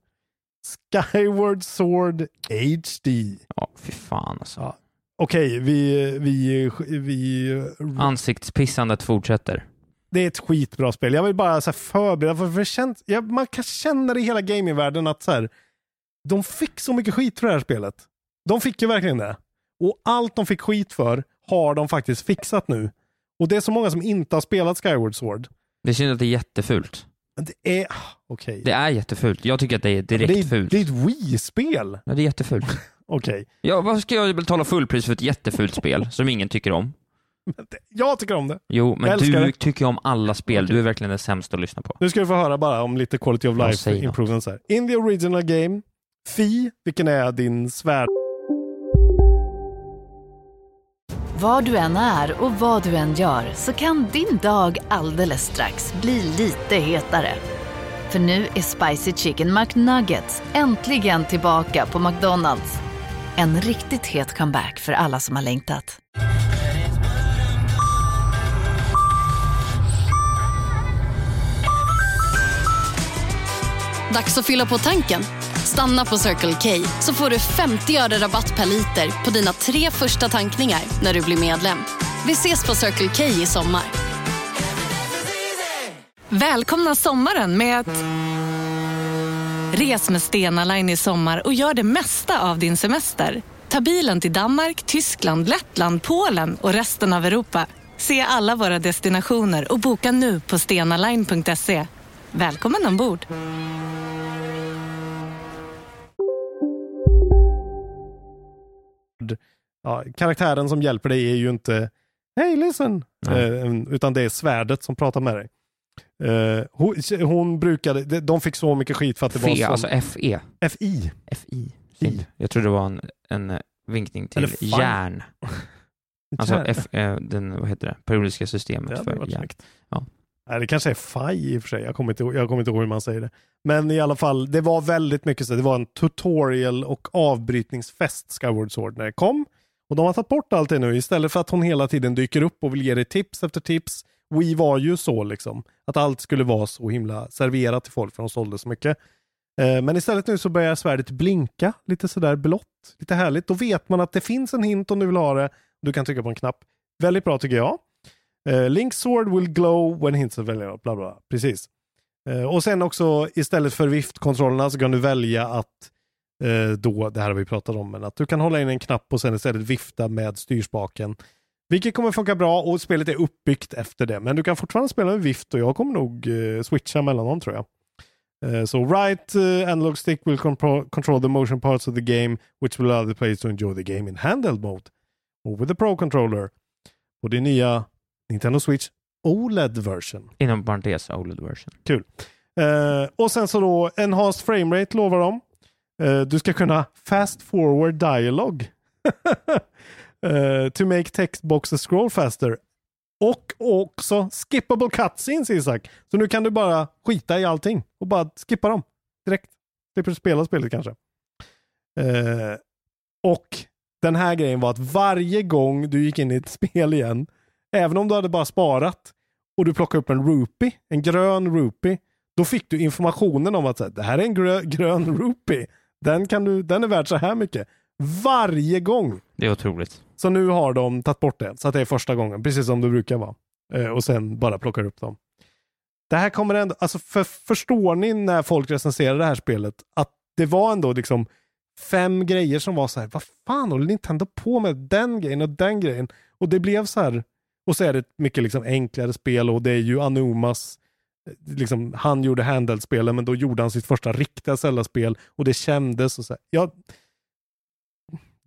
Skyward Sword HD. Ja, fy fan alltså. Ja. Okej, vi, vi, vi... Ansiktspissandet fortsätter. Det är ett skitbra spel. Jag vill bara så här förbereda, för för känt, ja, man kan känna det i hela gamingvärlden att så här, de fick så mycket skit för det här spelet. De fick ju verkligen det. Och allt de fick skit för har de faktiskt fixat nu. Och det är så många som inte har spelat Skyward Sword. Det synd att det är jättefult. Det är... ah, Okej. Det är jättefult. Jag tycker att det är direkt det, är, fult. det är ett Wii-spel. Ja, det är jättefult. Okej. Ja, varför ska jag betala fullpris för ett jättefult spel som ingen tycker om? Jag tycker om det. Jo, men du det. tycker om alla spel. Du är verkligen den sämsta att lyssna på. Nu ska du få höra bara om lite quality of life improvements här. In the original game, Fi, vilken är din svärd... Var du än är och vad du än gör så kan din dag alldeles strax bli lite hetare. För nu är Spicy Chicken McNuggets äntligen tillbaka på McDonalds. En riktigt het comeback för alla som har längtat. Dags att fylla på tanken. Stanna på Circle K så får du 50 öre rabatt per liter på dina tre första tankningar när du blir medlem. Vi ses på Circle K i sommar. Välkomna sommaren med att... Res med Stena Line i sommar och gör det mesta av din semester. Ta bilen till Danmark, Tyskland, Lettland, Polen och resten av Europa. Se alla våra destinationer och boka nu på stenaline.se. Välkommen ombord! Ja, karaktären som hjälper dig är ju inte Hey listen! Eh, utan det är svärdet som pratar med dig. Eh, hon, hon brukade, de- fick så mycket skit för att det var FE, så... alltså FE. FI. FI. I. Jag trodde det var en, en eh, vinkning till järn. Alltså. F, eh, den, vad heter det, periodiska systemet hade för järn. Ja. Nej, det kanske är FAI i och för sig. Jag kommer, inte, ihåg- jag kommer inte ihåg hur man säger det. Men i alla fall, det var väldigt mycket så. Det var en tutorial och avbrytningsfest Skyward Sword när det kom. Och de har tagit bort allt det nu. Istället för att hon hela tiden dyker upp och vill ge dig tips efter tips. We var ju så liksom. Att allt skulle vara så himla serverat till folk för de sålde så mycket. Eh, men istället nu så börjar svärdet blinka lite sådär blått. Lite härligt. Då vet man att det finns en hint om du vill ha det. Du kan trycka på en knapp. Väldigt bra tycker jag. Eh, uh, Link's sword will glow when hints are available. Bla bla. Precis. Eh, och sen också istället för viftkontrollerna så kan du välja att eh, då, det här har vi pratat om, men att du kan hålla in en knapp och sen istället vifta med styrspaken. Vilket kommer funka bra och spelet är uppbyggt efter det. Men du kan fortfarande spela med vift och jag kommer nog eh, switcha mellan dem tror jag. Uh, Så right uh, analog stick will control the motion parts of the game which will allow the players to enjoy the game in handheld mode. Och with the pro controller. Och det nya Nintendo Switch OLED version. Inom parentes OLED version. Eh, och sen så då enhanced framerate lovar de. Eh, du ska kunna fast forward dialog. Eh, to make text boxes scroll faster. Och också skippable cutscenes Isak. Så nu kan du bara skita i allting och bara skippa dem direkt. Slipper spela spelet kanske. Eh, och den här grejen var att varje gång du gick in i ett spel igen, även om du hade bara sparat och du plockade upp en rupee, en grön rupee, Då fick du informationen om att det här är en grö, grön rupee. Den, kan du, den är värd så här mycket. Varje gång. Det är otroligt. Så nu har de tagit bort det, så att det är första gången, precis som det brukar vara. Eh, och sen bara plockar upp dem. Det här kommer ändå, alltså för, förstår ni när folk recenserar det här spelet, att det var ändå liksom fem grejer som var så här, vad fan håller Nintendo på med den grejen och den grejen? Och det blev så här, och så är det ett mycket liksom enklare spel och det är ju Anumas, eh, liksom, han gjorde handheld-spelen men då gjorde han sitt första riktiga Zelda-spel och det kändes och så här. Ja,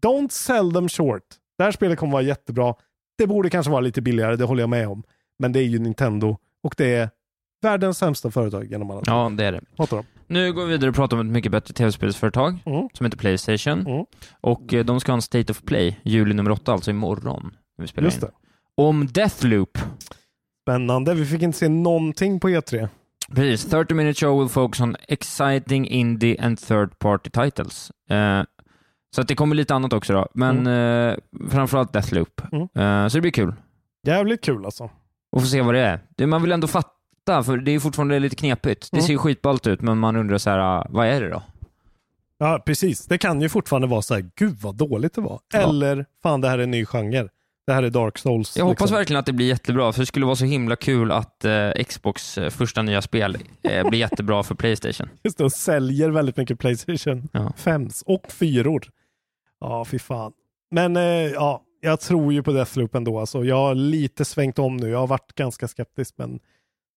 don't sell them short. Det här spelet kommer vara jättebra. Det borde kanske vara lite billigare, det håller jag med om. Men det är ju Nintendo och det är världens sämsta företag genom alla Ja, det är det. Hatar dem. Nu går vi vidare och pratar om ett mycket bättre tv-spelsföretag Mm. som heter Playstation. Mm. Och eh, de ska ha en State of Play, juli nummer åtta, alltså imorgon. När vi spelar Just in. det. Om Deathloop. Spännande. Vi fick inte se någonting på E E3. Precis, 30 minute show will focus on exciting indie and third party titles. Eh, så att det kommer lite annat också då, men eh, framförallt Deathloop. Mm. Eh, så det blir kul Jävligt kul alltså. att få se vad det är. Det man vill ändå fatta, för det är fortfarande lite knepigt. Det Mm. ser ju skitballt ut, men man undrar så här, ah, vad är det då? Ja, precis. Det kan ju fortfarande vara så här, gud vad dåligt det var. Ja. Eller, fan det här är en ny genre. Det här är Dark Souls. Jag hoppas liksom. verkligen att det blir jättebra, för det skulle vara så himla kul att eh, Xbox eh, första nya spel eh, blir jättebra för Playstation. Just det, och säljer väldigt mycket Playstation Ja. 5 och 4 Ja, fy fan. Men eh, ja, jag tror ju på Deathloop ändå. Alltså, jag har lite svängt om nu. Jag har varit ganska skeptisk, men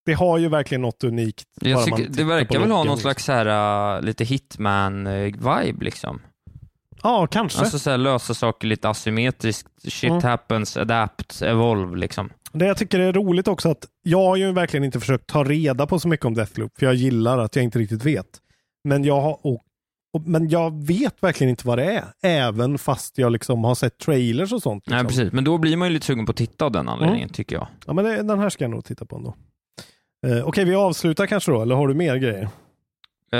det har ju verkligen något unikt. det verkar väl ha någon liksom. slags här, uh, lite Hitman-vibe liksom. Ja, kanske. Alltså så här, lösa saker lite asymmetriskt, shit Mm. happens, adapt, evolve liksom. Det jag tycker är roligt också att jag har ju verkligen inte försökt ta reda på så mycket om Deathloop, för jag gillar att jag inte riktigt vet. Men jag, har, och, och, men jag vet verkligen inte vad det är, även fast jag liksom har sett trailers och sånt. Nej, Liksom. precis. Men då blir man ju lite sugen på att titta av den anledningen, Mm. tycker jag. Ja, men det, den här ska jag nog titta på ändå. Eh, Okej, vi avslutar kanske då, eller har du mer grejer? Eh,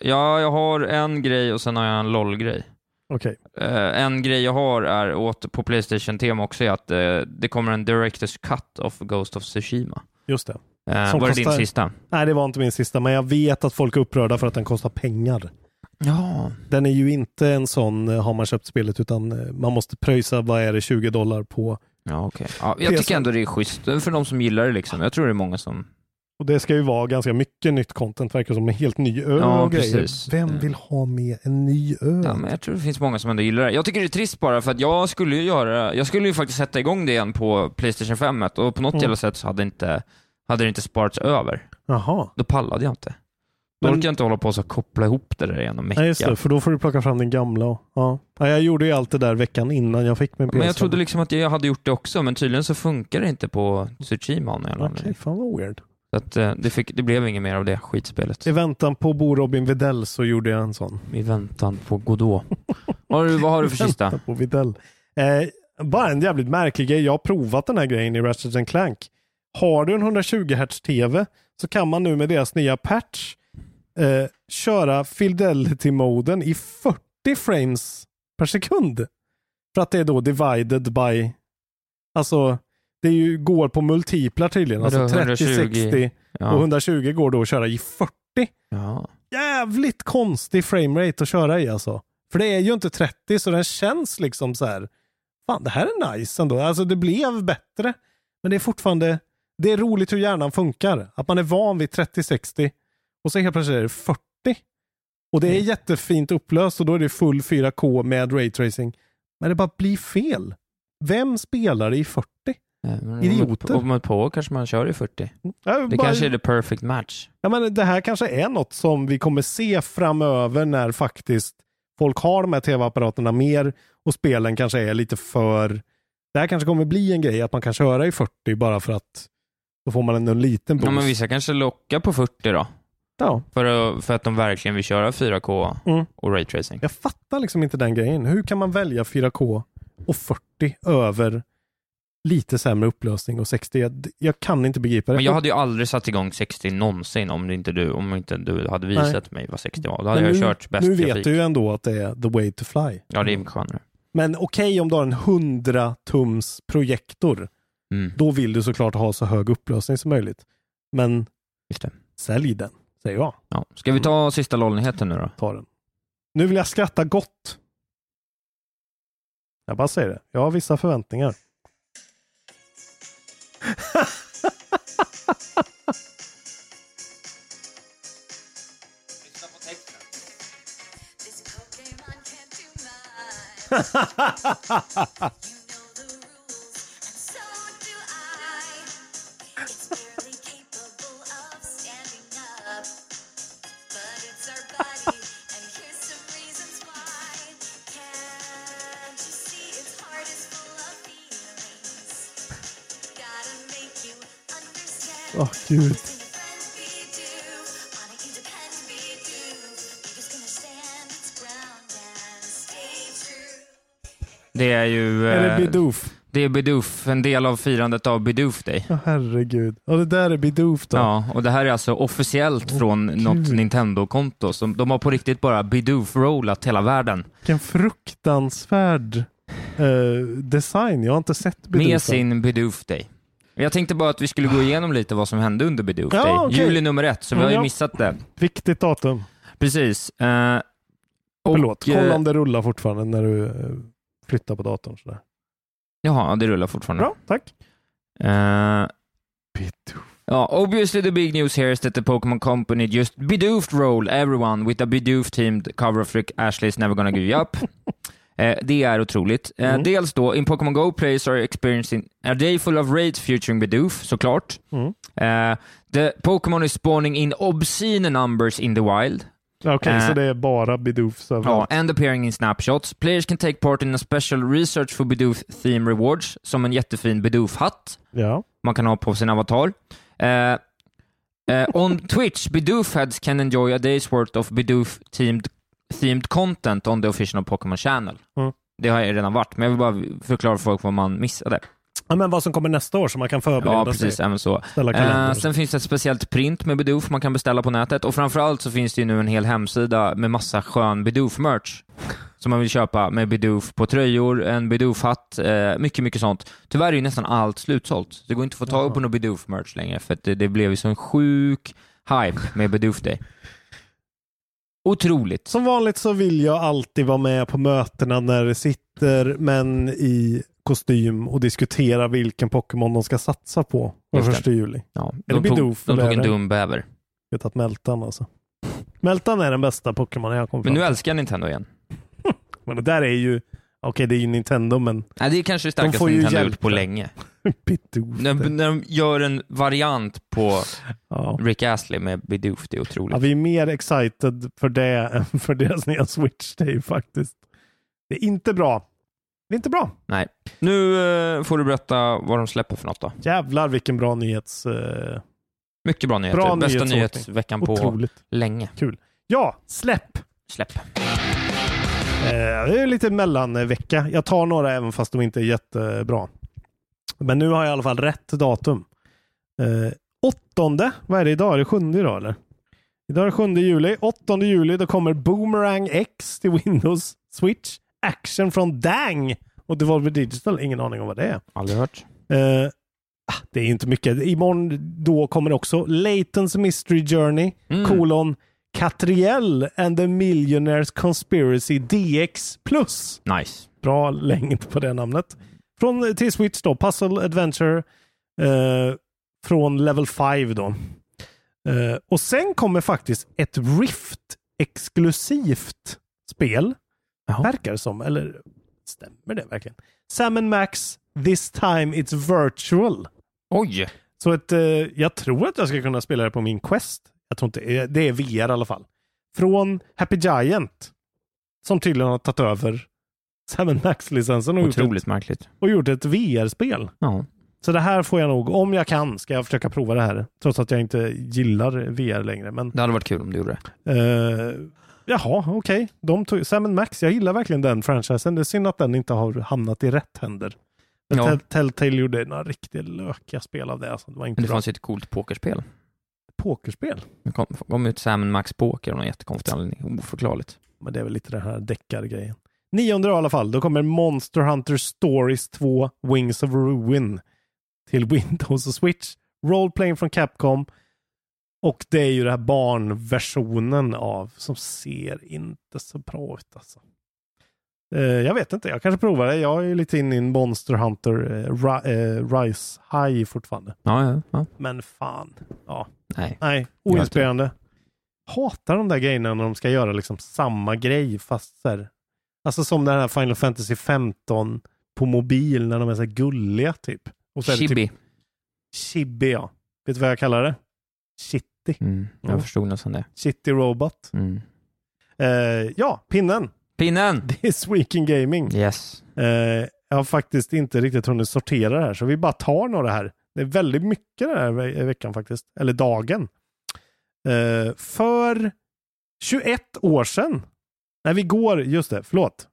ja, jag har en grej och sen har jag en LOL-grej. Okej. Eh, en grej jag har är åter på Playstation-tema också, är att eh, det kommer en Directors Cut of Ghost of Tsushima. Just det. Uh, var det din kostar- sista? Nej, det var inte min sista, men jag vet att folk är upprörda för att den kostar pengar. Ja. Den är ju inte en sån, har man köpt spelet, utan man måste pröjsa, vad är det, 20 dollar på. Ja, okej. Ja, jag tycker ändå det är schysst för de som gillar det liksom. Jag tror det är många som... Och det ska ju vara ganska mycket nytt content, verkar som en helt ny ö Ja, och grejer. precis. Vem vill ha med en ny ö? Ja, men jag tror det finns många som ändå gillar det. Jag tycker det är trist bara för att jag skulle ju göra, jag skulle ju faktiskt sätta igång det igen på Playstation 5 och på något Mm. jävla sätt så hade inte, hade det inte sparats över. Jaha. Då pallade jag inte. Då Men- orkar jag inte hålla på och så koppla ihop det där igen och mecka. Nej, just det, för då får du plocka fram den gamla. Och, ja. Ja, jag gjorde ju allt det där veckan innan jag fick min PS5. Men jag trodde liksom att jag hade gjort det också, men tydligen så funkar det inte på Tsushima av någon anledning. fan vad weird. Så att eh, det, fick, det blev inget mer av det skitspelet. I väntan på Bo Robin Videll så gjorde jag en sån. I väntan på Godot. vad, har du, vad har du för sista? På Videll. Eh, bara en jävligt märklig grej. Jag har provat den här grejen i Ratchet Clank. Har du en 120 Hz TV så kan man nu med deras nya patch eh, köra Fidelity-moden i 40 frames per sekund. För att det är då divided by, alltså det ju, går på multiplar tydligen. Alltså 30, 120? 60 och Ja. 120 går då att köra i 40. ja. Jävligt konstig framerate att köra i alltså. För det är ju inte 30 så den känns liksom så här. Fan det här är nice ändå. Alltså det blev bättre. Men det är fortfarande, det är roligt hur hjärnan funkar. Att man är van vid 30-60 och så helt plötsligt är det 40. Och det är jättefint upplöst och då är det full 4K med raytracing. Men det bara blir fel. Vem spelar i 40? Men Idioter. Om ett par år kanske man kör i 40. Ja, Det bara- kanske är the perfect match. Ja, men det här kanske är något som vi kommer se framöver när faktiskt folk har de här tv-apparaterna mer och spelen kanske är lite för... Det här kanske kommer bli en grej att man kan köra i 40 bara för att då får man en, en liten boost. Ja, men vissa kanske lockar på 40 då. Ja. För, att- för att de verkligen vill köra 4K Mm. och raytracing. Jag fattar liksom inte den grejen. Hur kan man välja 4K och 40 över lite sämre upplösning och 60? Jag, jag kan inte begripa det. Men jag hade ju aldrig satt igång 60 någonsin om, inte du, om inte du hade visat mig vad 60 var. Då hade Men jag nu, kört bäst Nu vet grafik. du ju ändå att det är the way to fly. Ja, det är skönare. Men okej om du har en 100 tums projektor. Mm. Då vill du såklart ha så hög upplösning som möjligt. Men Just det. Sälj den, säger jag. Ja. Ska vi ta sista LOL-nyheten nu då? Ta den. Nu vill jag skratta gott. Jag bara säger det. Jag har vissa förväntningar. this Pokemon can't do mine. Åh gud. Det är ju... Är det eh, Bidoof? Det är Bidoof, en del av firandet av Bidoof Day. Åh herregud. Och det där är Bidoof då? Ja, och det här är alltså officiellt från något Nintendo-konto. De har på riktigt bara Bidoof-rollat hela världen. Vilken fruktansvärd eh, design. Jag har inte sett Bidoof. Med sin Bidoof Day. Jag tänkte bara att vi skulle gå igenom lite vad som hände under Bidoof Ja, Day. okej. Juli nummer ett, så vi har ju missat det. Viktigt datum. Precis. Eh, och, Förlåt. eh, Kolla om det rullar fortfarande när du eh, flyttar på datorn. Sådär. Jaha, det rullar fortfarande. Bra, tack. Eh. Ja, obviously the big news here is that the Pokemon Company just Bidoofed roll everyone with a Bidoof teamed cover of Rick Ashley's Never Gonna Give You Up. Eh, det är otroligt. Eh, Mm. Dels då, in Pokémon Go players are experiencing a day full of raids featuring Bidoof, såklart. Mm. Eh, the Pokémon is spawning in obscene numbers in the wild. Okej, Eh, så det är bara Bidoofs Ja, överallt. and appearing in snapshots. Players can take part in a special research for Bidoof theme rewards, som en jättefin Bidoof-hatt Ja. man kan ha på sin avatar. Eh, eh, on Twitch, Bidoof heads can enjoy a day's worth of Bidoof-themed themed content on the official Pokémon channel. Mm. Det har ju redan varit, men jag vill bara förklara för folk vad man missade. ja. Men vad som kommer nästa år så man kan förbereda Ja, precis. sig. Även så. Eh, sen finns det ett speciellt print med Bidoof man kan beställa på nätet och framförallt så finns det ju nu en hel hemsida med massa skön Bidoof-merch som man vill köpa med Bidoof på tröjor, en Bidoof-hatt, eh, mycket, mycket sånt. Tyvärr är ju nästan allt slutsålt. Det går inte att få tag på någon Bidoof-merch längre för det, det blev ju så en sjuk hype med Bidoof Day. Otroligt. Som vanligt så vill jag alltid vara med på mötena när det sitter män i kostym och diskuterar vilken Pokémon de ska satsa på den första juli. Ja, de tog, de tog en dum bäver. Jag vet att Meltan alltså. Meltan är den bästa Pokémon jag kommer Men nu älskar jag Nintendo igen. Men det där är ju, okej det är ju Nintendo men Nej, det är kanske det De starkaste Nintendo har hjälp gjort på länge. Bidoof. När, när de gör en variant på Ja. Rick Astley med Bidoof, det är otroligt. Ja, vi är mer excited för det än för deras nya Switch Day faktiskt. Det är inte bra. Det är inte bra. Nej. Nu eh, får du berätta vad de släpper för något då. Jävlar vilken bra nyhets... eh, Mycket bra nyheter. Bra Bästa nyhetsveckan på otroligt länge. kul. Ja, släpp! Släpp. Eh, det är lite mellanvecka. Jag tar några även fast de inte är jättebra. Men nu har jag i alla fall rätt datum. Eh, åttonde, vad är det idag? Är det sjunde idag eller? Idag är det sjunde juli. Åttonde juli då kommer Boomerang X till Windows Switch. Action från Dang och Devolver Digital. Ingen aning om vad det är. Aldrig hört. Eh, ah, det är inte mycket. Imorgon då kommer också Laytons Mystery Journey, Mm. kolon Catriel and the Millionaires Conspiracy DX plus. Nice. Bra längd på det namnet. Från till Switch då, Puzzle Adventure eh, från Level 5 då. Eh, och sen kommer faktiskt ett Rift-exklusivt spel. Jaha. Verkar det som, eller stämmer det verkligen? Sam Max This time it's virtual. Oj! Så ett, eh, jag tror att jag ska kunna spela det på min Quest. Jag tror inte, eh, det är VR i alla fall. Från Happy Giant. Som tydligen har tagit över Sam Max-licensen och, gjort ett- Otroligt märkligt. och gjort ett VR-spel. Ja. Så det här får jag nog, om jag kan, ska jag försöka prova det här. Trots att jag inte gillar VR längre. Men Det hade varit kul om du gjorde det. eh, jaha, okej. Tog, Sam Max, jag gillar verkligen den franchisen. Det är synd att den inte har hamnat i rätt händer. Ja. Tell- Telltale gjorde några riktigt lökiga spel av det. Alltså. Det var inte Men det bra. fanns ju ett coolt pokerspel. Pokerspel. Det kom, kom ut Sam Max Poker av någon jättekonstig anledning. Oförklarligt. Men det är väl lite den här deckargrejen. Nionde då i alla fall, då kommer Monster Hunter Stories 2 Wings of Ruin till Windows och Switch. Roleplaying från Capcom. Och det är ju den här barnversionen av som ser inte så bra ut alltså. Eh, jag vet inte, jag kanske provar det. Jag är ju lite inne i en Monster Hunter eh, eh, Rise High fortfarande. Ja, ja, ja. Men fan, ja. Nej. Nej, oinspirerande. Hatar de där grejerna när de ska göra liksom samma grej fast så här, Alltså som den här Final Fantasy 15 på mobil när de är så här gulliga typ. Och så Chibi. Typ, chibi ja. Vet du vad jag kallar det? Chitty. Mm, jag Ja. förstod nästan det. Chitty Robot. Mm. Eh, ja, pinnen. Pinnen! Det är Sweeking Gaming. Yes. Eh, jag har faktiskt inte riktigt hunnit sortera det här, så vi bara tar några här. Det är väldigt mycket den här ve- veckan faktiskt, eller dagen. Eh, för 21 år sedan, när vi går, just det, förlåt.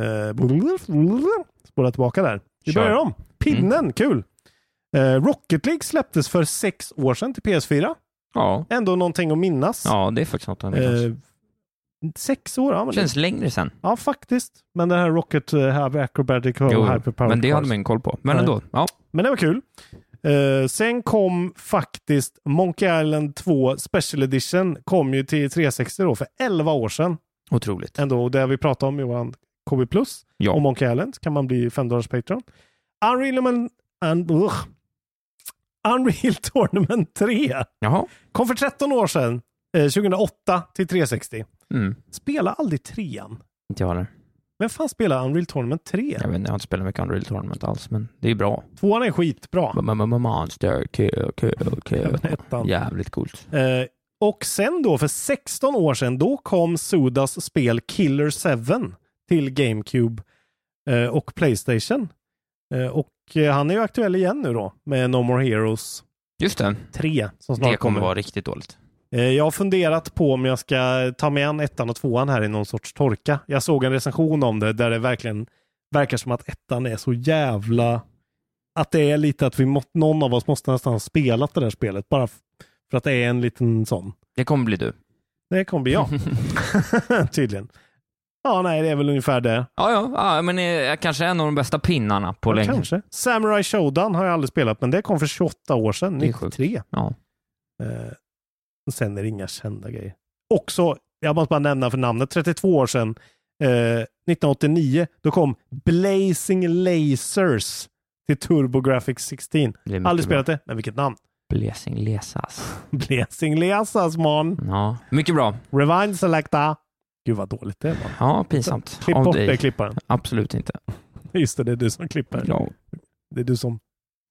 Eh, spola tillbaka där. Vi Kör. börjar om. Pinnen, kul. Eh, Rocket League släpptes för sex år sedan till PS4. Ja. Ändå någonting att minnas. ja, det är faktiskt något att minnas. Eh, sex år, ja men det- Känns längre sen. Ja, faktiskt. Men den här Rocket uh, Have Acrobatic och Hyperpower men det hade man ingen koll på. Men Nej. ändå. Ja. Men det var kul. Eh, sen kom faktiskt Monkey Island 2 Special Edition kom ju till 360 då för 11 år sedan. Otroligt. Ändå, och det vi pratat om våran KB Plus. Ja. Och Monkey Island kan man bli 5 dollars Patreon. Unreal, Man- and, ugh. Unreal Tournament 3 Jaha. kom för 13 år sedan. Eh, 2008 till 360. Mm. Spela aldrig trean. Inte jag heller. Vem fan spelar Unreal Tournament 3? Jag, vet, inte, jag har inte spelat mycket Unreal Tournament alls, men det är bra. Tvåan är skitbra. M- m- m- Monster, kul. Även ettan. Jävligt coolt. Eh, och sen då, för 16 år sedan, då kom Sudas spel Killer 7 till GameCube eh, och Playstation. Eh, och eh, han är ju aktuell igen nu då med No More Heroes Just det. 3 som snart Det kommer vara riktigt dåligt. Jag har funderat på om jag ska ta med an ettan och tvåan här i någon sorts torka. Jag såg en recension om det där det verkligen verkar som att ettan är så jävla... Att det är lite att vi må, någon av oss måste nästan ha spelat det där spelet bara för att det är en liten sån. Det kommer bli du. Det kommer bli jag. Tydligen. Ja, nej, det är väl ungefär det. Ja, ja, ja men eh, kanske en av de bästa pinnarna på Ja, länge. Kanske. Samurai Shodown har jag aldrig spelat, men det kom för 28 år sedan, Det är sjukt. 93. Ja. Eh, sen är det inga kända grejer. Också, jag måste bara nämna för namnet, 32 år sedan, eh, 1989, då kom Blazing Lasers till TurboGrafx 16. Det är mycket Aldrig bra. spelat det, men vilket namn. Blazing Lesas. Blazing Lasers man. Ja, mycket bra. Rewind Selecta. Gud vad dåligt det var. Ja, pinsamt. Klipp Av bort dig. det klipparen. Absolut inte. Just det, det är du som klipper. Ja. Det är du som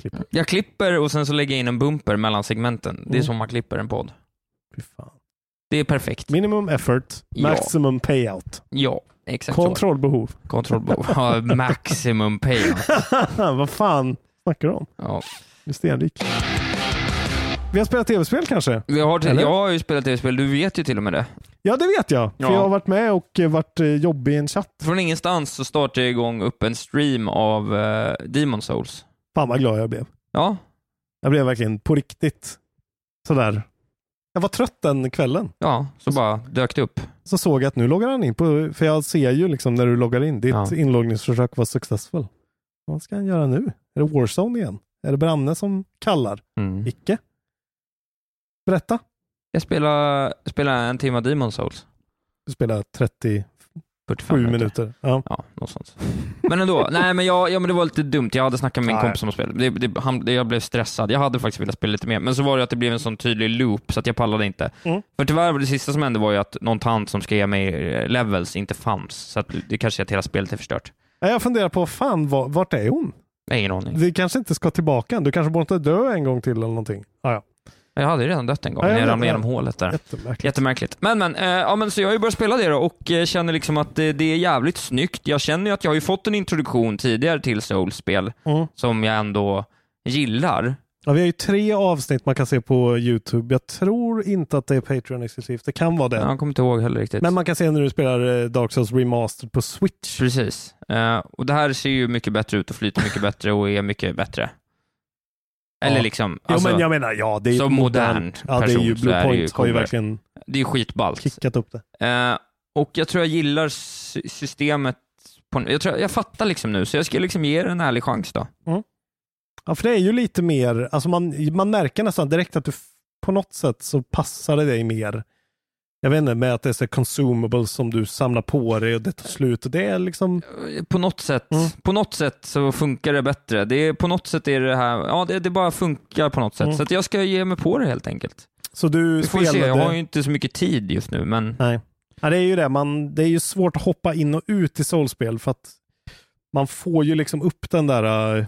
klipper. Jag klipper och sen så lägger jag in en bumper mellan segmenten. Det är Mm. så man klipper en podd. Fy fan. Det är perfekt. Minimum effort, Ja. maximum payout. Ja, exakt så. Kontrollbehov. Kontrollbehov. Ja, maximum payout. vad fan snackar du om? Ja. Du är stenrik. Vi har spelat tv-spel kanske? Vi har Eller? jag har ju spelat tv-spel, du vet ju till och med det. Ja, det vet jag. Ja. För jag har varit med och eh, varit eh, jobbig i en chatt. Från ingenstans så startade jag igång upp en stream av uh, Demon Souls. Fan vad glad jag blev. Ja, Jag blev verkligen på riktigt sådär. Jag var trött den kvällen. ja, så bara dök det upp. Så såg jag att nu loggar han in på, för jag ser ju liksom när du loggar in, ditt Ja. inloggningsförsök var successful. Vad ska han göra nu? Är det Warzone igen? Är det Branne som kallar? Mm. Icke? Berätta. Jag spelade, spelade en timme Demon Souls. Du spelar 37 45 minuter. Ja. Ja, något sånt. Men ändå, nej men, jag, ja, men det var lite dumt. Jag hade snackat med min kompis om att spela. Det, det, han, det, jag blev stressad. Jag hade faktiskt velat spela lite mer, men så var det att det blev en sån tydlig loop så att jag pallade inte. Mm. För tyvärr, det sista som hände var ju att någon tant som ska ge mig eh, levels inte fanns. Så att det kanske är att hela spelet är förstört. Ja, Jag funderar på, fan var, vart är hon? Ingen aning. Vi kanske inte ska tillbaka än. Du kanske borde dö en gång till eller någonting. Ah, ja. Jag hade ju redan dött en gång Ja, när jag ramlade genom hålet där. Jättemärkligt. Jättemärkligt. Men men, eh, ja men så jag har ju börjat spela det då och eh, känner liksom att det, det är jävligt snyggt. Jag känner ju att jag har ju fått en introduktion tidigare till Souls-spel Mm. som jag ändå gillar. Ja, vi har ju tre avsnitt man kan se på YouTube. Jag tror inte att det är Patreon-exklusivt. Det kan vara det. Jag kommer inte ihåg heller riktigt. Men man kan se när du spelar eh, Dark Souls Remastered på Switch. Precis. Eh, och det här ser ju mycket bättre ut och flyter mycket bättre och är mycket bättre. Eller liksom, Jo, alltså, men jag menar, ja, det är som modernt. modern Ja, det är ju person så Blue det ju Point har ju verkligen det är skitballt. kickat upp det. Eh, och jag tror jag gillar sy- systemet. På, jag, tror, jag fattar liksom nu, så jag ska liksom ge det en ärlig chans då. Ja, för det är ju lite mer, alltså man, man märker nästan direkt att du på något sätt så passar det dig mer. Jag vet inte, med att det är så consumables som du samlar på dig och det tar slut. Det är liksom... På något sätt, Mm. på något sätt så funkar det bättre. Det är, på något sätt är det här, ja det, det bara funkar på något sätt. Mm. Så jag ska ge mig på det helt enkelt. Så du Vi får se, jag har ju inte så mycket tid just nu, men Nej. Ja, det är ju det. Man, det är ju svårt att hoppa in och ut i soulspel för att man får ju liksom upp den där, eh,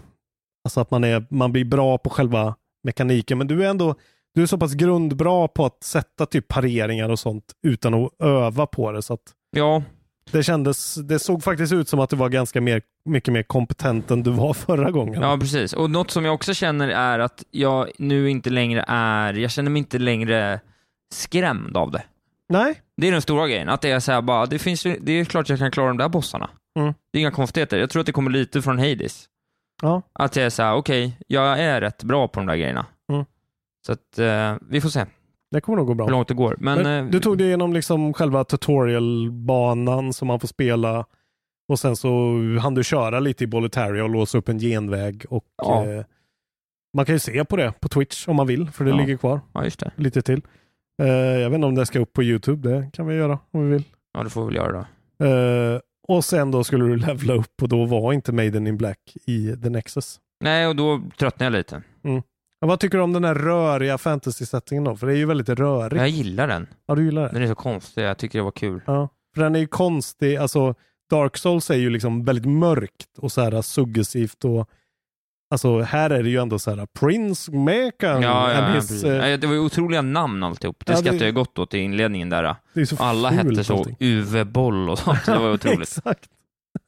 alltså att man, är, man blir bra på själva mekaniken. Men du är ändå, du är så pass grundbra på att sätta typ pareringar och sånt utan att öva på det. Så att ja, det kändes, det såg faktiskt ut som att du var ganska mer, mycket mer kompetent än du var förra gången. ja precis. Och något som jag också känner är att jag nu inte längre är, jag känner mig inte längre skrämd av det. Nej, Det är den stora grejen, att det är så här bara, det finns det är klart jag kan klara de där bossarna. Mm. Det är inga konstigheter. Jag tror att det kommer lite från Hades. ja. Att jag är så här, okej, jag är rätt bra på de där grejerna. Mm. Så att, eh, vi får se det kommer nog gå bra. hur långt det går. Men, Men eh, du tog dig igenom liksom själva tutorialbanan som man får spela och sen så hann du köra lite i Boletaria och låsa upp en genväg och Ja. eh, man kan ju se på det på Twitch om man vill för det Ja. ligger kvar ja, just det. lite till. Eh, jag vet inte om det ska upp på YouTube, det kan vi göra om vi vill. Ja, det får vi väl göra då. Eh, och sen då skulle du levla upp och då var inte Maiden in Black i The Nexus. Nej, och då tröttnar jag lite. Ja, vad tycker du om den här röriga fantasy-settingen då? För det är ju väldigt rörig. Jag gillar den. Ja, du gillar det? Den är så konstig, jag tycker det var kul. Ja, för den är ju konstig. Alltså, Dark Souls är ju liksom väldigt mörkt och så här suggestivt och Alltså här är det ju ändå så här Prince Mekan Ja, ja, ja, his, precis. eh, det var ju otroliga namn alltihop. Det Ja, skrattade jag gott åt i inledningen där. Alla hette så, allting. Uwe Boll och sånt. Det var otroligt. Exakt.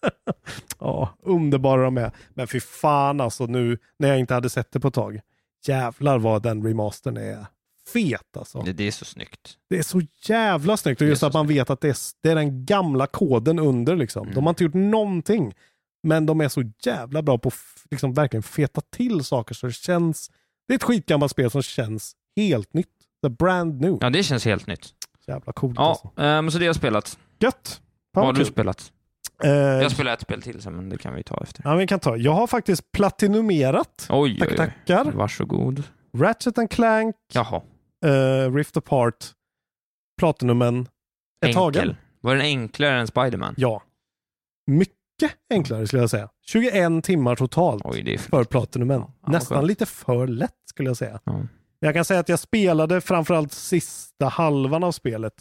ja, underbara de är. Men fy fan alltså nu när jag inte hade sett det på ett tag. Jävlar vad den remastern är fet alltså. Det, det är så snyggt. Det är så jävla snyggt och just att man vet att det är, det är den gamla koden under liksom. Mm. De har inte gjort någonting. Men de är så jävla bra på att liksom verkligen feta till saker så det känns. Det är ett skitgammalt spel som känns helt nytt. The brand new. Ja, det känns helt nytt. Så jävla coolt Ja, alltså. men så det har jag spelat. Gött! Vad har du spelat? Eh, Jag spelar ett spel till sen, men det kan vi ta efter. Ja, vi kan ta. Jag har faktiskt platinumerat. Oj, Tack, oj, oj. tackar. Varsågod. Ratchet and Clank, Jaha. eh, Rift Apart, Platinumen. Ett tagen. Enkel. Var den enklare än Spiderman? Ja. Mycket enklare skulle jag säga. 21 timmar totalt Oj, är för Platinumen. Ja, Nästan lite för lätt skulle jag säga. Ja. Jag kan säga att jag spelade framförallt sista halvan av spelet.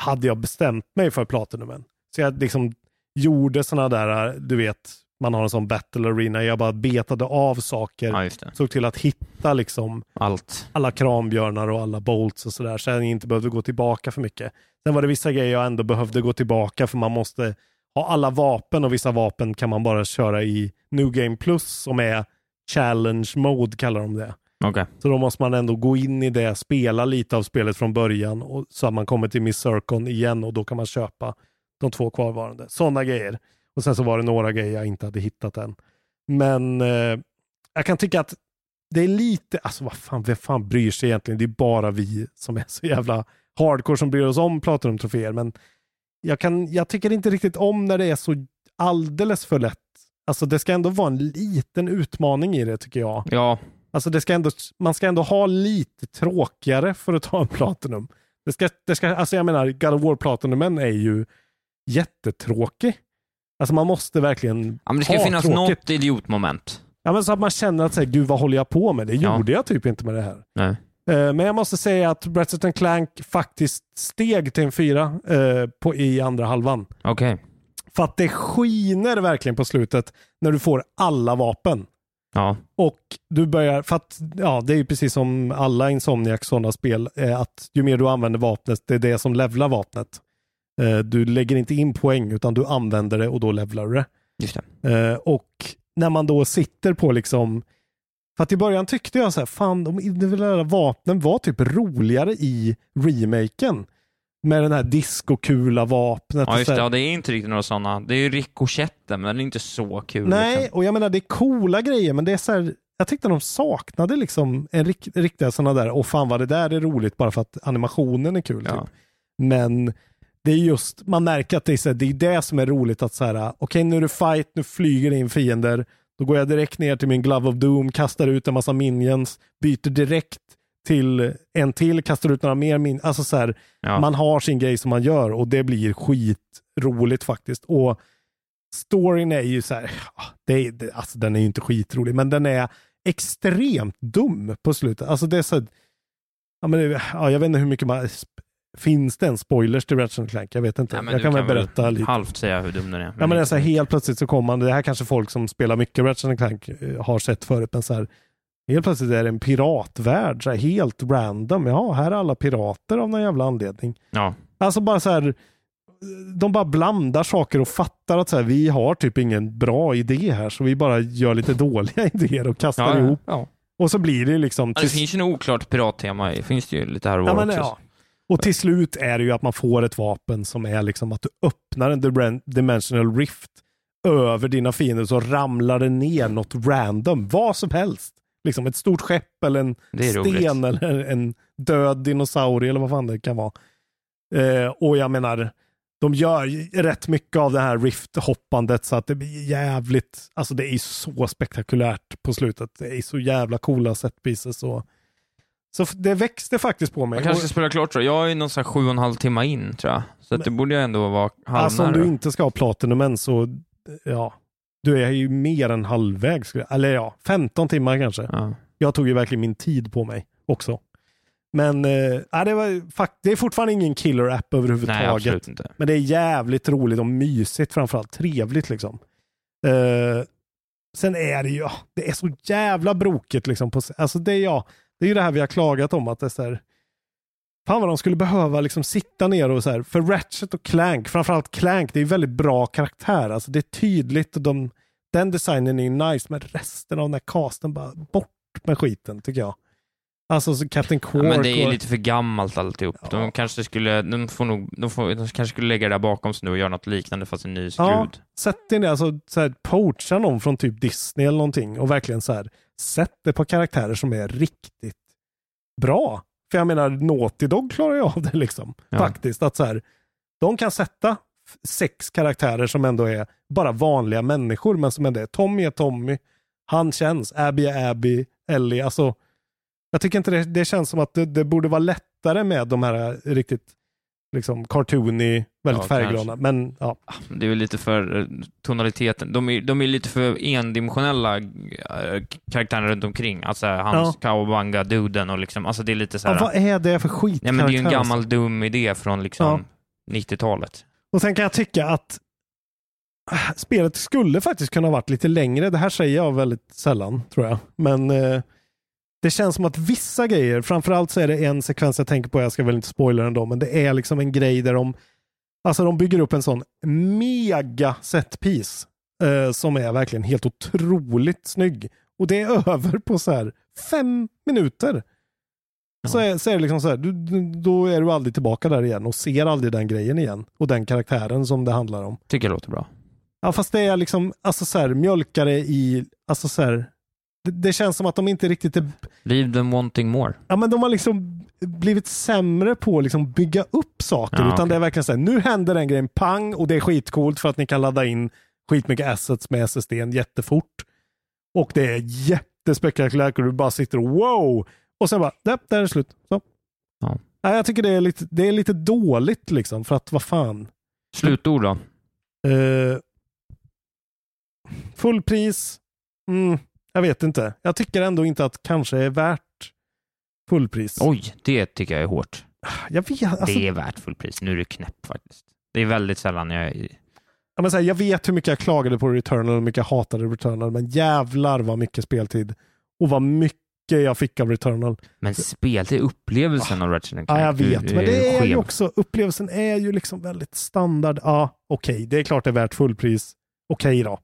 Hade jag bestämt mig för Platinumen. Så jag liksom gjorde sådana där, du vet, man har en sån battle arena. Jag bara betade av saker. ja. Såg till att hitta liksom Allt. alla krambjörnar och alla bolts och sådär. Så jag inte behövde gå tillbaka för mycket. Sen var det vissa grejer jag ändå behövde gå tillbaka för man måste ha alla vapen och vissa vapen kan man bara köra i New Game Plus som är Challenge Mode kallar de det. Okej. Så då måste man ändå gå in i det, spela lite av spelet från början och, så att man kommer till Miss Circon igen och då kan man köpa de två kvarvarande. Sådana grejer. Och sen så var det några grejer jag inte hade hittat än. Men eh, jag kan tycka att det är lite, alltså vad fan, vem fan bryr sig egentligen? Det är bara vi som är så jävla hardcore som bryr oss om Platinum-troféer. Men jag, kan, jag tycker inte riktigt om när det är så alldeles för lätt. Alltså det ska ändå vara en liten utmaning i det tycker jag. Ja, Alltså det ska ändå, man ska ändå ha lite tråkigare för att ta en Platinum. Det ska, det ska, alltså jag menar, God of War Platinumen är ju jättetråkig. Alltså man måste verkligen ja men det ska ha finnas tråkigt. något idiotmoment. Ja, men så att man känner att, så här, gud vad håller jag på med? Det Ja. gjorde jag typ inte med det här. Nej. Eh, men jag måste säga att Ratchet Clank faktiskt steg till en fyra eh, på, i andra halvan. Okej. För att det skiner verkligen på slutet när du får alla vapen. Ja. Och du börjar, för att ja, det är ju precis som alla Insomniac sådana spel, eh, att ju mer du använder vapnet, det är det som levlar vapnet. Eh, du lägger inte in poäng utan du använder det och då levlar du det. Det. Eh, och när man då sitter på liksom, för att i början tyckte jag så här, fan de individuella vapnen var typ roligare i remaken. Med den här diskokula vapnet. Ja, just det. Ja, det är inte riktigt några sådana. Det är ju rikoschetten, men den är inte så kul. Nej, Liksom. och jag menar det är coola grejer, men det är så här, jag tyckte de saknade liksom en rik, riktiga sådana där, och fan vad det där är roligt bara för att animationen är kul. Ja. Typ. Men det är just, man märker att det är, så här, det är det som är roligt att så här, okej nu är det fight, nu flyger det in fiender, då går jag direkt ner till min Glove of Doom, kastar ut en massa minions, byter direkt till en till, kastar ut några mer min. Alltså så här, Ja. man har sin grej som man gör och det blir skitroligt faktiskt. Och storyn är ju så här, det är, det, alltså den är ju inte skitrolig, men den är extremt dum på slutet. Alltså det är så här, ja, men ja, jag vet inte hur mycket man, finns det en spoilers till Ratchet Clank? Jag vet inte. Ja, men jag kan väl berätta lite. halvt säga hur dum den är. Ja, men det är så här, helt plötsligt så kommer man, det här kanske folk som spelar mycket Ratchet Clank eh, har sett förut, men så här, helt plötsligt är det en piratvärld, så här, helt random. Ja, här är alla pirater av någon jävla anledning. Ja. Alltså bara så här, de bara blandar saker och fattar att så här, vi har typ ingen bra idé här, så vi bara gör lite dåliga idéer och kastar Ja, ja, ihop. ja. Och så blir det liksom... Ja, det finns ju något oklart pirattema i. finns det ju lite här och Ja, var men, också. ja. Och till slut är det ju att man får ett vapen som är liksom att du öppnar en dim- dimensional rift över dina fiender så ramlar det ner något random, vad som helst. Liksom ett stort skepp eller en sten roligt. eller en död dinosaurie eller vad fan det kan vara. Eh, och jag menar, de gör rätt mycket av det här rift-hoppandet så att det blir jävligt, alltså det är så spektakulärt på slutet. Det är så jävla coola set pieces och så det växte faktiskt på mig. Man kanske ska spela klart tror jag. Jag är någon sån här sju och en halv timme in tror jag. Så att det borde jag ändå vara Alltså om halvnära. du inte ska ha Platinum än så, ja, du är ju mer än halvvägs. jag- Eller ja, 15 timmar kanske. Ja. Jag tog ju verkligen min tid på mig också. Men ja, det, var, fakt- det är fortfarande ingen killer-app Nej, överhuvudtaget. absolut inte. Men det är jävligt roligt och mysigt framförallt. Trevligt liksom. Eh, sen är det ju, det är så jävla brokigt liksom. På, alltså det är, ja, det är ju det här vi har klagat om att det är så här, Fan vad de skulle behöva liksom sitta ner och så här, för Ratchet och Clank, framförallt Clank, det är väldigt bra karaktär. Alltså det är tydligt och de, den designen är ju nice, men resten av den här casten bara bort med skiten tycker jag. Alltså så Captain Ja, Quark men det är och, lite för gammalt alltihop. De kanske skulle, de får nog, de, får, de kanske skulle lägga det där bakom sig nu och göra något liknande fast en ny skrud. Ja, sätt in det, alltså så här, poacha någon från typ Disney eller någonting och verkligen så här, sätt det på karaktärer som är riktigt bra. För jag menar, Naughty Dog klarar ju av det liksom. Ja. Faktiskt, att så här, de kan sätta sex karaktärer som ändå är bara vanliga människor, men som ändå är Tommy är Tommy, han känns, Abby är Abby, Ellie, alltså jag tycker inte det, det känns som att det, det borde vara lättare med de här riktigt liksom cartoony, väldigt Ja, färgglada. kanske. Men ja, Det är väl lite för eh, tonaliteten. De är, de är lite för endimensionella äh, karaktärer runt omkring. Alltså hans Ja. Kawabanga-duden och liksom, alltså det är lite så ja, här. vad är det för skit? Ja, men det är ju en gammal dum idé från liksom 90-talet. Och sen kan jag tycka att ah, spelet skulle faktiskt kunna varit lite längre. Det här säger jag väldigt sällan, tror jag. Men eh, det känns som att vissa grejer, framförallt så är det en sekvens jag tänker på, jag ska väl inte spoila den då, men det är liksom en grej där de, alltså de bygger upp en sån mega setpiece eh, som är verkligen helt otroligt snygg. Och det är över på så här fem minuter. Så, är, så är det liksom så här, du, då är du aldrig tillbaka där igen och ser aldrig den grejen igen. Och den karaktären som det handlar om. Tycker jag låter bra. Ja, fast det är liksom, alltså så här, mjölkare i, alltså så här, det, det känns som att de inte riktigt är, Leave them wanting more. ja men de har liksom blivit sämre på att liksom bygga upp saker. Ja, utan okej. det är verkligen så här, nu händer den grejen, pang, och det är skitcoolt för att ni kan ladda in skitmycket assets med SSD jättefort. Och det är jättespektakulärt och du bara sitter och wow! Och sen bara, där, där är det slut. Så. Ja. Ja, jag tycker det är, lite, det är lite dåligt liksom, för att vad fan. Slutord då? Eh, fullpris? Mm, jag vet inte. Jag tycker ändå inte att kanske är värt fullpris. Oj, det tycker jag är hårt. Jag vet, alltså, det är värt fullpris. Nu är du knäpp faktiskt. Det är väldigt sällan jag... ja, men så här, jag vet hur mycket jag klagade på Returnal och hur mycket jag hatade Returnal, men jävlar vad mycket speltid och vad mycket jag fick av Returnal. Men spel, det är upplevelsen av Ratchet. Ja, jag vet, Du- men det är ju också, upplevelsen är ju liksom väldigt standard. Ja, okej, det är klart det är värt fullpris. Okej då.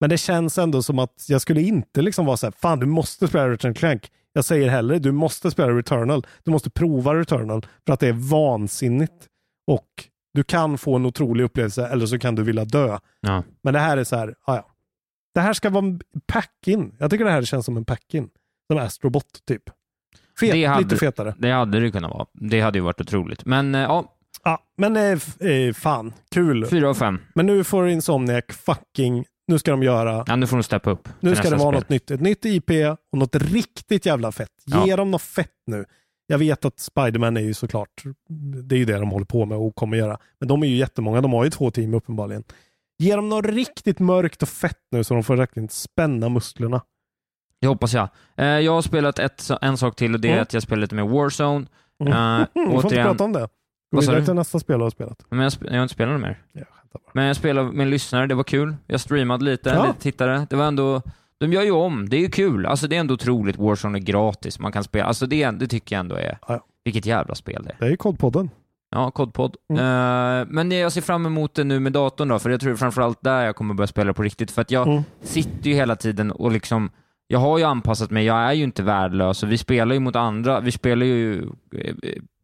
Men det känns ändå som att jag skulle inte liksom vara så här, fan du måste spela Ratchet Clank. Jag säger hellre, du måste spela Returnal. Du måste prova Returnal för att det är vansinnigt. Och du kan få en otrolig upplevelse eller så kan du vilja dö. Ja. Men det här är så här, ja. Det här ska vara en pack-in. Jag tycker det här känns som en pack-in. Som Astrobot typ. Fet, Det hade- lite fetare. Det hade det kunnat vara. Det hade ju varit otroligt. Men eh, ja, Ja, men eh, eh, fan, kul. fyra av fem. Men nu får Insomniac fucking nu ska de göra, Ja, nu får de steppa upp. nu ska det vara något nytt. Ett nytt IP och något riktigt jävla fett. Ge Ja. dem något fett nu. Jag vet att Spiderman är ju såklart, det är ju det de håller på med och kommer göra. Men de är ju jättemånga, de har ju två team uppenbarligen. Ge dem något riktigt mörkt och fett nu så de får verkligen spänna musklerna. Det hoppas jag. Eh, jag har spelat ett, en sak till och det är Mm. att jag spelar lite med Warzone. Mm. Eh, Vi får inte återigen, prata om det. Gå vidare till nästa spel du har spelat. men jag, sp- jag har inte spelat mer. Jag skämtar bara. Men jag spelade med en lyssnare, det var kul. Jag streamade lite, Ja. lite tittare. Det var ändå, de gör ju om, det är ju kul. Alltså det är ändå otroligt, Warzone är gratis, man kan spela, alltså det, det tycker jag ändå är, Ja. vilket jävla spel det är. Det är ju kodpodden. Ja, kodpodd. Mm. Eh, men jag ser fram emot det nu med datorn då, för jag tror framförallt där jag kommer börja spela på riktigt. För att jag Mm. sitter ju hela tiden och liksom, jag har ju anpassat mig, jag är ju inte värdelös och vi spelar ju mot andra, vi spelar ju eh,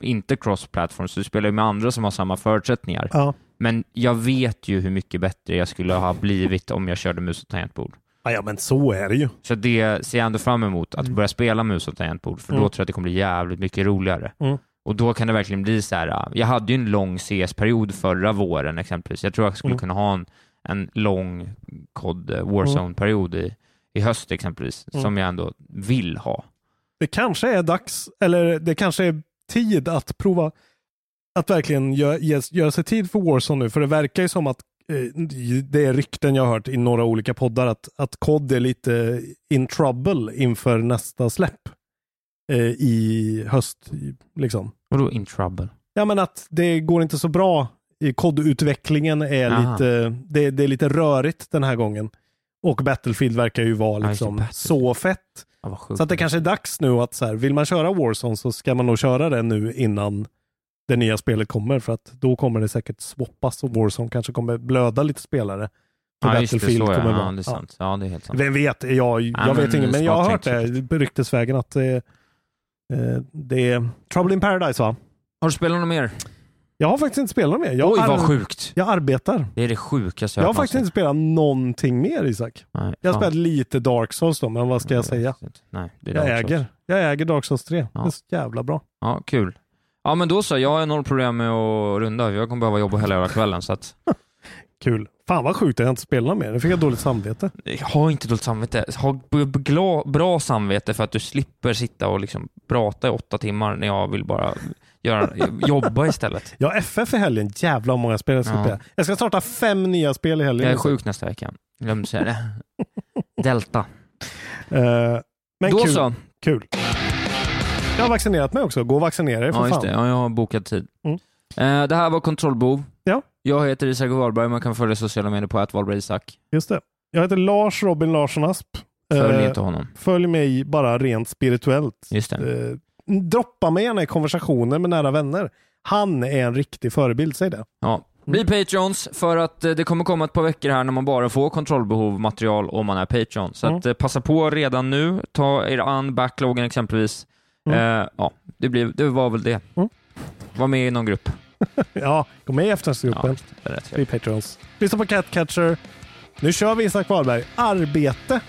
inte cross-platform, så vi spelar ju med andra som har samma förutsättningar. Ja. Men jag vet ju hur mycket bättre jag skulle ha blivit om jag körde mus och tangentbord. Ja, ja, men så är det ju. Så det ser jag ändå fram emot, att börja spela mus och tangentbord, för då Mm. tror jag att det kommer bli jävligt mycket roligare. Mm. Och då kan det verkligen bli så här, äh, jag hade ju en lång CS-period förra våren exempelvis. Jag tror jag skulle Mm. kunna ha en, en lång COD eh, Warzone-period i, i höst exempelvis, Mm. som jag ändå vill ha. Det kanske är dags, eller det kanske är tid att prova att verkligen gö- ge- göra sig tid för Warzone nu. För det verkar ju som att eh, det är rykten jag har hört i några olika poddar att, att COD är lite in trouble inför nästa släpp eh, i höst. Liksom. Vadå in trouble? Ja men att det går inte så bra. i Kodutvecklingen är Aha. lite, det, det är lite rörigt den här gången. Och Battlefield verkar ju vara liksom så fett. Ja. Så att det kanske är dags nu att så här, vill man köra Warzone så ska man nog köra det nu innan det nya spelet kommer. För att då kommer det säkert swappas och Warzone kanske kommer blöda lite spelare. För ja, just det, Battlefield så ja. kommer ja, det är sant. Ja, det är helt sant. Vem vet? Jag, jag Ja, vet inte, men jag har hört det ryktesvägen att det, eh, det är Trouble in Paradise va? Har du spelat något mer? Jag har faktiskt inte spelat mer. Jag, Oj, vad sjukt. jag arbetar. Det är det sjukaste Jag har hört faktiskt inte spelat någonting mer Isak. Nej, Jag har spelat lite Dark Souls då, men vad ska jag säga? Nej, Jag äger. Jag äger Dark Souls 3. Det är Ja. så jävla bra. Ja, kul. Ja, men då så. Jag har noll problem med att runda. Jag kommer behöva jobba hela jävla kvällen, så att Kul. Fan vad sjukt att jag inte spelar mer. Nu fick jag dåligt samvete. ha inte dåligt samvete. Ha bra samvete för att du slipper sitta och liksom prata i åtta timmar när jag vill bara göra, jobba istället. Jag har FF i helgen. Jävlar många spel jag ska Ja. spela. Jag ska starta fem nya spel i helgen. Jag är sjuk nästa vecka. Glömde säga det. Delta. Eh, men då kul. så. kul. Jag har vaccinerat mig också. Gå och vaccinera dig för Ja, just fan. det. Ja, jag har bokat tid. Mm. Eh, det här var Kontrollbov. Ja. Jag heter Isak Wahlberg. Man kan följa sociala medier på att Wahlberg Isak. Just det. Jag heter Lars Robin Larsson Asp. Följ Eh, inte honom. följ mig bara rent spirituellt. Just det. Eh, droppa mig gärna i konversationer med nära vänner. Han är en riktig förebild, säg det. Ja. Bli Patreons för att eh, det kommer komma ett par veckor här när man bara får kontrollbehov material om man är Patreon. Så Mm. att eh, passa på redan nu. Ta er an backloggen exempelvis. Mm. Eh, ja, det, blev, det var väl det. Mm. Var med i någon grupp. Ja, gå med i Ja, är rätt. Bli Patreons. Lyssna på Catcatcher. Nu kör vi Isak Wahlberg. Arbete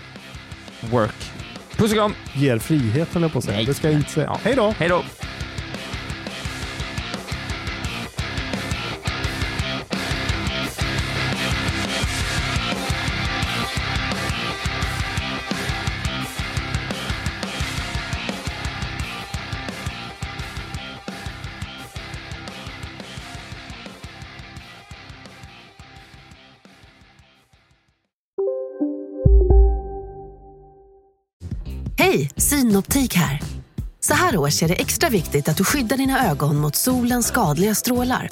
Work. Puss och kram. ger frihet, höll jag på att säga. Nej. Det ska jag inte säga. Ja. Hej då! Hej då. Hej, Synoptik här. Så här års är det extra viktigt att du skyddar dina ögon mot solens skadliga strålar.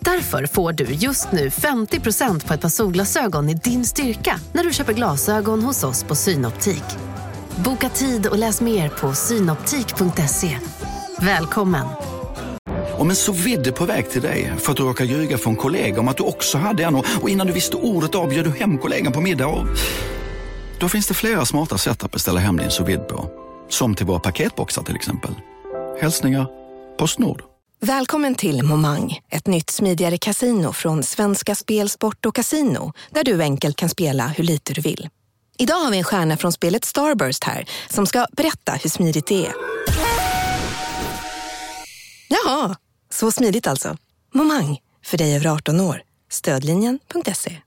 Därför får du just nu 50% på ett par solglasögon i din styrka när du köper glasögon hos oss på Synoptik. Boka tid och läs mer på synoptik.se. Välkommen! Om en så vidde på väg till dig för att du råkar ljuga från kollega om att du också hade en och och innan du visste ordet av bjöd du hem kollegan på middag och... Då finns det flera smarta sätt att beställa hem din sous vide på. Som till våra paketboxar till exempel. Hälsningar Postnord. Välkommen till Momang, ett nytt smidigare kasino från Svenska Spel, Sport och Casino där du enkelt kan spela hur lite du vill. Idag har vi en stjärna från spelet Starburst här som ska berätta hur smidigt det är. Jaha, så smidigt alltså. Momang, för dig över 18 år. Stödlinjen.se.